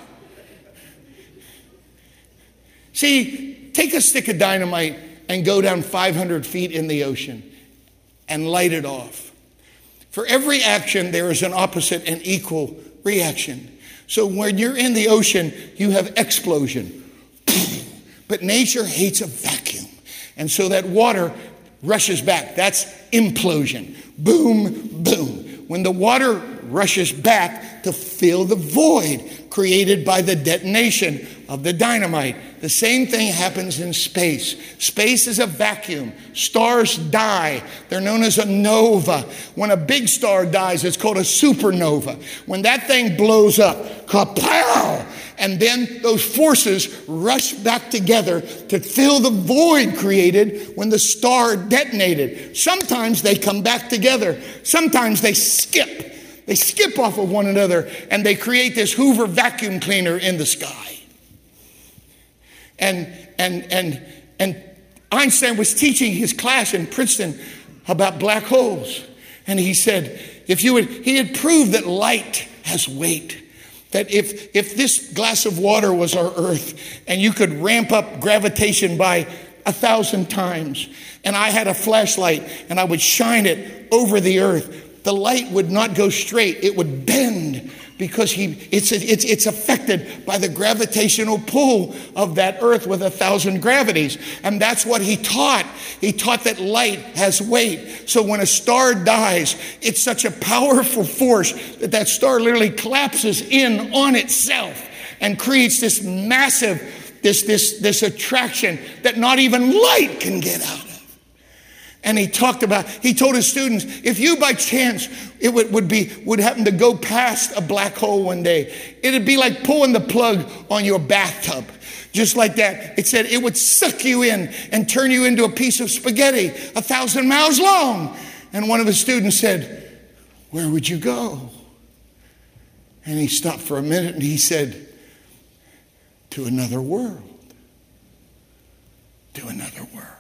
See, take a stick of dynamite and go down 500 feet in the ocean and light it off. For every action, there is an opposite and equal reaction. So when you're in the ocean, you have explosion. But nature hates a vacuum. And so that water rushes back. That's implosion. Boom, boom. When the water rushes back to fill the void created by the detonation of the dynamite. The same thing happens in space. Space is a vacuum. Stars die. They're known as a nova. When a big star dies, it's called a supernova. When that thing blows up, kapow! And then those forces rush back together to fill the void created when the star detonated. Sometimes they come back together. Sometimes they skip. They skip off of one another and they create this Hoover vacuum cleaner in the sky. And, and, and, and Einstein was teaching his class in Princeton about black holes. And he said, if you would, he had proved that light has weight. That if, if this glass of water was our earth and you could ramp up gravitation by a thousand times, and I had a flashlight and I would shine it over the earth, the light would not go straight, it would bend because he, it's, it's, it's affected by the gravitational pull of that earth with a thousand gravities. And that's what he taught. He taught that light has weight. So when a star dies, it's such a powerful force that that star literally collapses in on itself and creates this massive, this, this, this attraction that not even light can get out. And he talked about, he told his students, if you by chance it would, would be would happen to go past a black hole one day, it'd be like pulling the plug on your bathtub. Just like that. It said it would suck you in and turn you into a piece of spaghetti a thousand miles long. And one of his students said, Where would you go? And he stopped for a minute and he said, To another world. To another world.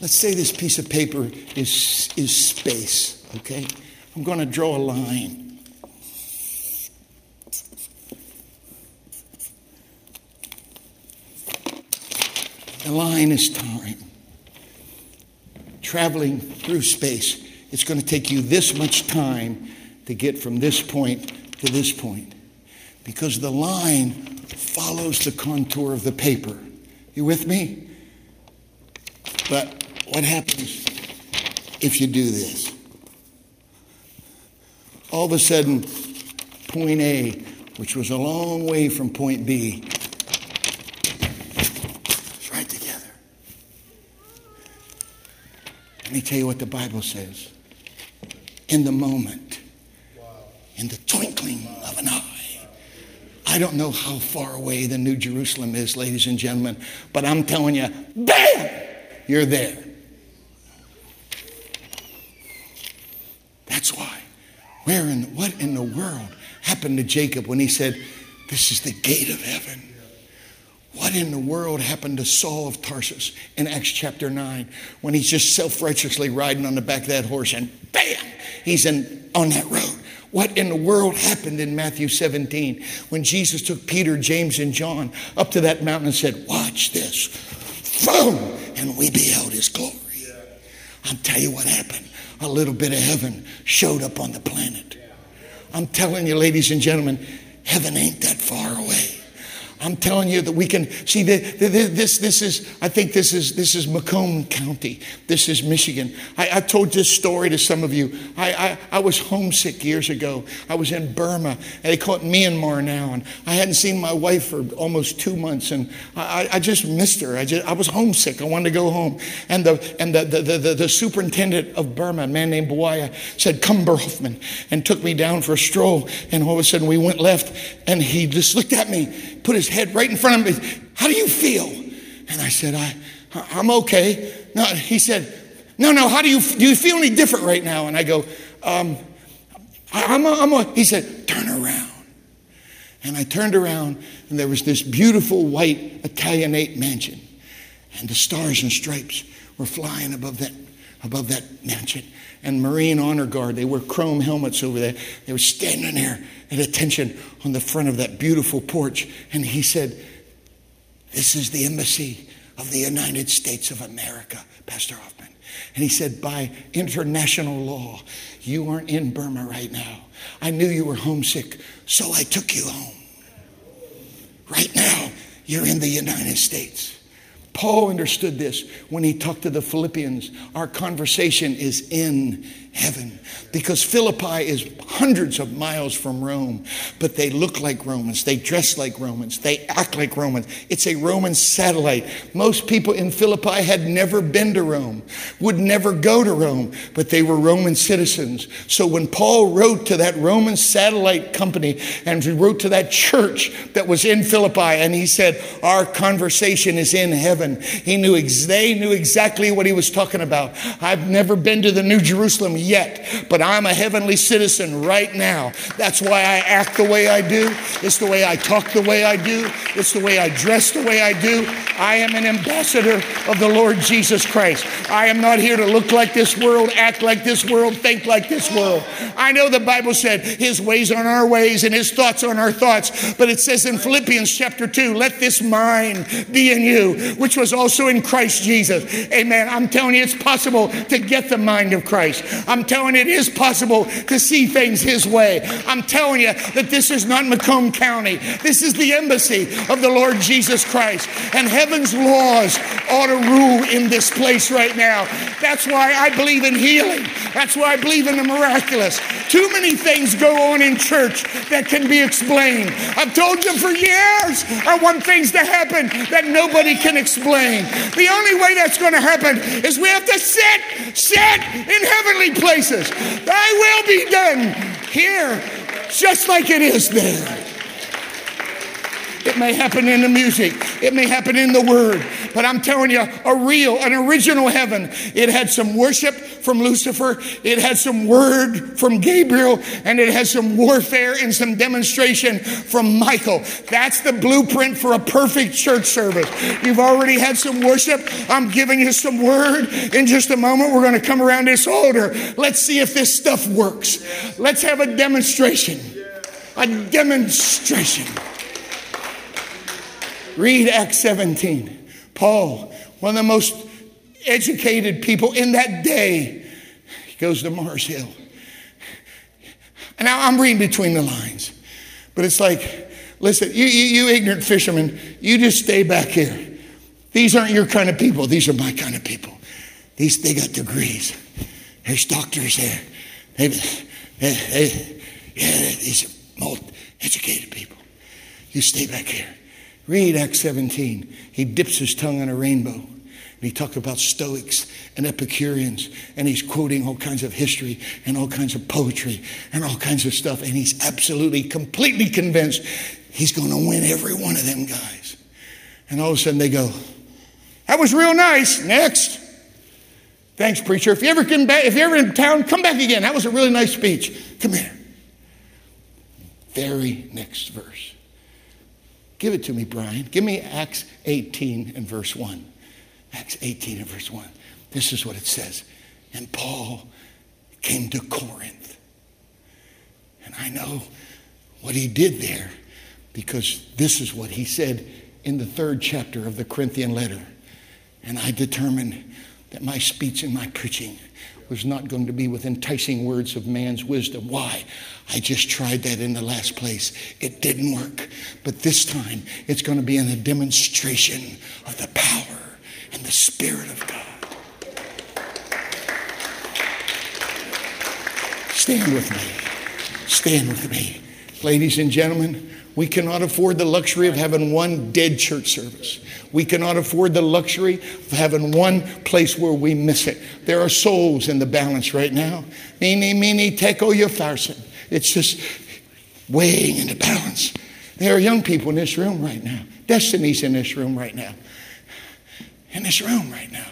Let's say this piece of paper is, is space, okay? I'm going to draw a line. The line is time. Traveling through space, it's going to take you this much time to get from this point to this point because the line follows the contour of the paper. You with me? But what happens if you do this? All of a sudden, point A, which was a long way from point B, is right together. Let me tell you what the Bible says. In the moment, in the twinkling of an eye. I don't know how far away the New Jerusalem is, ladies and gentlemen, but I'm telling you, bam, you're there. That's why. Where in what in the world happened to Jacob when he said, This is the gate of heaven? What in the world happened to Saul of Tarsus in Acts chapter 9 when he's just self righteously riding on the back of that horse and bam, he's in, on that road? What in the world happened in Matthew 17 when Jesus took Peter, James, and John up to that mountain and said, Watch this. Boom! And we beheld his glory. I'll tell you what happened a little bit of heaven showed up on the planet. I'm telling you, ladies and gentlemen, heaven ain't that far away. I'm telling you that we can see the, the, the, this. This is, I think, this is this is Macomb County. This is Michigan. I, I told this story to some of you. I, I, I, was homesick years ago. I was in Burma, they call it Myanmar now, and I hadn't seen my wife for almost two months, and I, I just missed her. I just I was homesick. I wanted to go home, and the and the the, the, the superintendent of Burma, a man named Bawaya, said, "Come, Berhoffman," and took me down for a stroll. And all of a sudden, we went left, and he just looked at me put his head right in front of me. How do you feel? And I said, I, I'm okay. No, he said, no, no, how do you, do you feel any different right now? And I go, um, I, am a, I'm a, he said, turn around. And I turned around and there was this beautiful white Italianate mansion. And the stars and stripes were flying above that, above that mansion. And Marine Honor Guard, they wore chrome helmets over there. They were standing there at attention on the front of that beautiful porch. And he said, This is the embassy of the United States of America, Pastor Hoffman. And he said, By international law, you aren't in Burma right now. I knew you were homesick, so I took you home. Right now, you're in the United States. Paul understood this when he talked to the Philippians. Our conversation is in heaven because Philippi is hundreds of miles from Rome, but they look like Romans, they dress like Romans, they act like Romans. It's a Roman satellite. Most people in Philippi had never been to Rome, would never go to Rome, but they were Roman citizens. So when Paul wrote to that Roman satellite company and he wrote to that church that was in Philippi and he said, Our conversation is in heaven, he knew ex- they knew exactly what he was talking about. I've never been to the New Jerusalem yet, but I'm a heavenly citizen right now. That's why I act the way I do. It's the way I talk the way I do. It's the way I dress the way I do. I am an ambassador of the Lord Jesus Christ. I am not here to look like this world, act like this world, think like this world. I know the Bible said his ways aren't our ways and his thoughts aren't our thoughts, but it says in Philippians chapter 2, let this mind be in you, which was also in Christ Jesus. Amen. I'm telling you, it's possible to get the mind of Christ. I'm telling you, it is possible to see things His way. I'm telling you that this is not Macomb County. This is the embassy of the Lord Jesus Christ. And heaven's laws ought to rule in this place right now. That's why I believe in healing. That's why I believe in the miraculous. Too many things go on in church that can be explained. I've told you for years, I want things to happen that nobody can explain. The only way that's going to happen is we have to sit, sit in heavenly places. Thy will be done here, just like it is there. It may happen in the music. It may happen in the word. But I'm telling you, a real, an original heaven. It had some worship from Lucifer. It had some word from Gabriel. And it has some warfare and some demonstration from Michael. That's the blueprint for a perfect church service. You've already had some worship. I'm giving you some word. In just a moment, we're going to come around this altar. Let's see if this stuff works. Let's have a demonstration. A demonstration. Read Acts 17. Paul, one of the most educated people in that day, he goes to Mars Hill. And now I'm reading between the lines, but it's like, listen, you, you, you ignorant fishermen, you just stay back here. These aren't your kind of people. These are my kind of people. These they got degrees. There's doctors there. They, they, they, yeah, these are educated people. You stay back here. Read Acts 17. He dips his tongue in a rainbow. And he talks about Stoics and Epicureans, and he's quoting all kinds of history and all kinds of poetry and all kinds of stuff. And he's absolutely, completely convinced he's going to win every one of them guys. And all of a sudden they go, That was real nice. Next. Thanks, preacher. If you ever come back, if you're ever in town, come back again. That was a really nice speech. Come here. Very next verse. Give it to me, Brian. Give me Acts 18 and verse 1. Acts 18 and verse 1. This is what it says. And Paul came to Corinth. And I know what he did there because this is what he said in the third chapter of the Corinthian letter. And I determined that my speech and my preaching was not going to be with enticing words of man's wisdom. Why? I just tried that in the last place. It didn't work. But this time, it's going to be in a demonstration of the power and the Spirit of God. Stand with me. Stand with me. Ladies and gentlemen, we cannot afford the luxury of having one dead church service. We cannot afford the luxury of having one place where we miss it. There are souls in the balance right now. Mene, mene, tekel upharsin. It's just weighing in the balance. There are young people in this room right now. Destiny's in this room right now. In this room right now.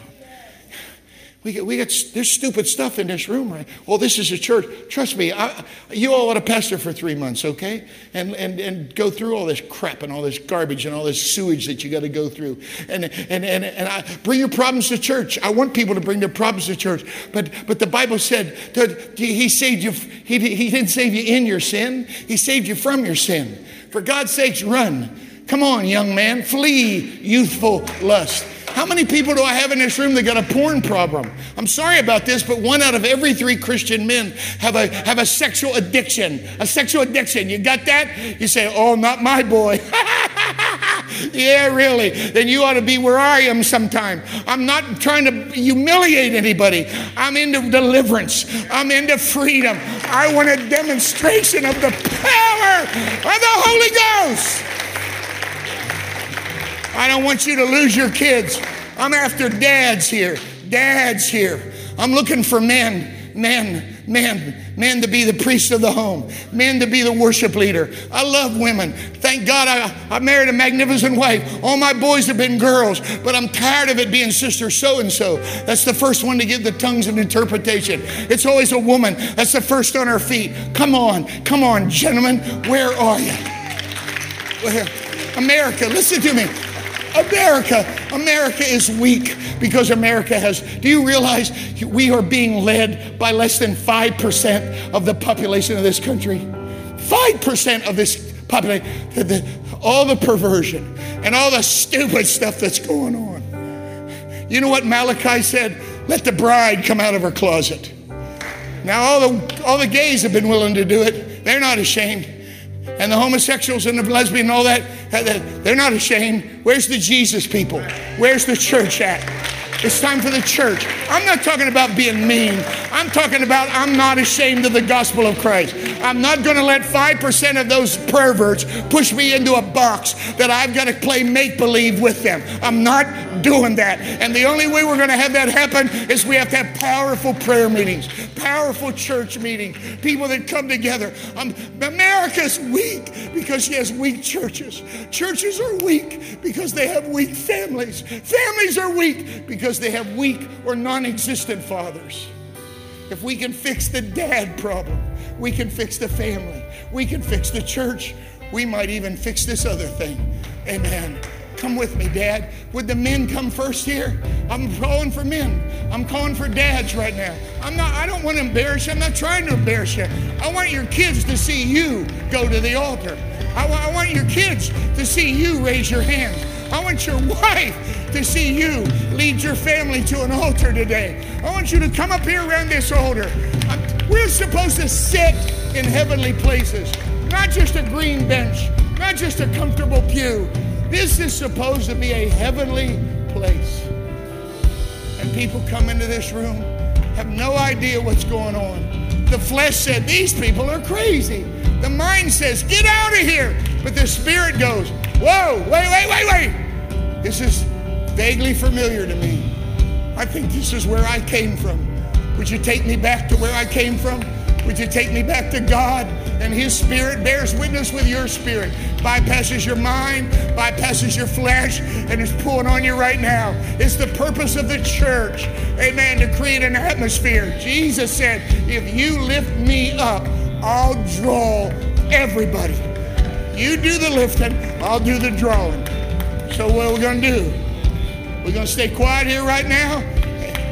We get, we got, there's stupid stuff in this room, right? Well, this is a church. Trust me, I, you all ought to pastor for three months, okay? And, and, and go through all this crap and all this garbage and all this sewage that you got to go through. And, and, and, and I, bring your problems to church. I want people to bring their problems to church. But, but the Bible said that he saved you, he, he didn't save you in your sin, he saved you from your sin. For God's sakes, run. Come on, young man, flee youthful lust. How many people do I have in this room that got a porn problem? I'm sorry about this, but one out of every three Christian men have a have a sexual addiction. A sexual addiction. You got that? You say, "Oh, not my boy." yeah, really. Then you ought to be where I am sometime. I'm not trying to humiliate anybody. I'm into deliverance. I'm into freedom. I want a demonstration of the power of the Holy Ghost. I don't want you to lose your kids. I'm after dads here. Dads here. I'm looking for men, men, men, men to be the priest of the home, men to be the worship leader. I love women. Thank God I, I married a magnificent wife. All my boys have been girls, but I'm tired of it being sister so and so. That's the first one to give the tongues of interpretation. It's always a woman. That's the first on her feet. Come on, come on, gentlemen. Where are you? America, listen to me. America, America is weak because America has. Do you realize we are being led by less than 5% of the population of this country? 5% of this population. The, all the perversion and all the stupid stuff that's going on. You know what Malachi said? Let the bride come out of her closet. Now, all the, all the gays have been willing to do it. They're not ashamed and the homosexuals and the lesbian and all that, they're not ashamed. Where's the Jesus people? Where's the church at? It's time for the church. I'm not talking about being mean. I'm talking about I'm not ashamed of the gospel of Christ. I'm not going to let 5% of those perverts push me into a box that I've got to play make believe with them. I'm not doing that. And the only way we're going to have that happen is we have to have powerful prayer meetings, powerful church meetings, people that come together. Um, America's weak because she has weak churches. Churches are weak because they have weak families. Families are weak because because they have weak or non existent fathers. If we can fix the dad problem, we can fix the family, we can fix the church, we might even fix this other thing. Amen. Come with me, Dad. Would the men come first here? I'm calling for men. I'm calling for dads right now. I'm not, I don't want to embarrass you. I'm not trying to embarrass you. I want your kids to see you go to the altar. I, I want your kids to see you raise your hands. I want your wife to see you lead your family to an altar today. I want you to come up here around this altar. We're supposed to sit in heavenly places, not just a green bench, not just a comfortable pew. This is supposed to be a heavenly place. And people come into this room, have no idea what's going on. The flesh said, These people are crazy. The mind says, Get out of here. But the spirit goes, Whoa, wait, wait, wait, wait. This is vaguely familiar to me. I think this is where I came from. Would you take me back to where I came from? Would you take me back to God? And His Spirit bears witness with your spirit, bypasses your mind, bypasses your flesh, and is pulling on you right now. It's the purpose of the church, amen, to create an atmosphere. Jesus said, If you lift me up, I'll draw everybody. You do the lifting, I'll do the drawing. So, what are we going to do? We're going to stay quiet here right now?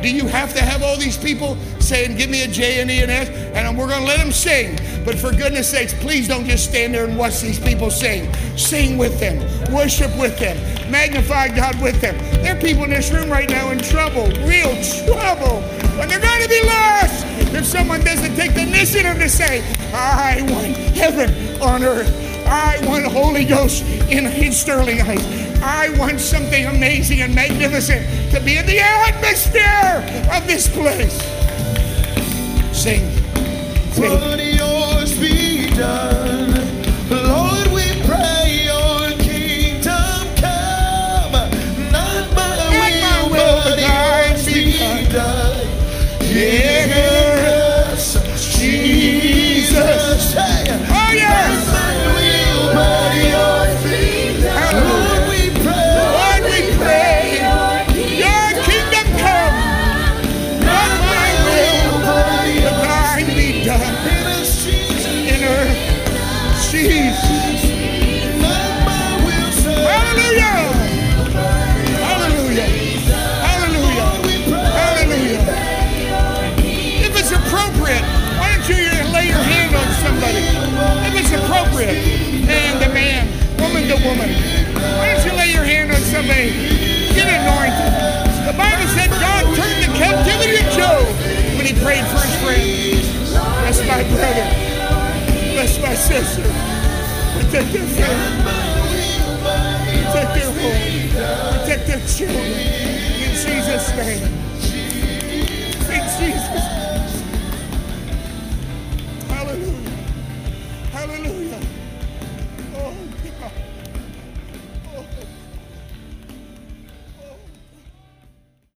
Do you have to have all these people saying, Give me a J and E and S? And we're going to let them sing. But for goodness sakes, please don't just stand there and watch these people sing. Sing with them, worship with them, magnify God with them. There are people in this room right now in trouble, real trouble. And they're going to be lost if someone doesn't take the initiative to say, I want heaven on earth. I want Holy Ghost in, in Sterling Heights. I want something amazing and magnificent to be in the atmosphere of this place. Sing.
Sing. Would yours be done? Lord, we pray your kingdom come. Not my
Not my
will,
will,
but
thine
yours
be
done.
Yes, me. Get anointed. The Bible said God turned the captivity of Job when he prayed for his friend. Bless my brother. Bless my sister. Protect their family. Protect their home. Protect their children. In Jesus' name. In Jesus' name.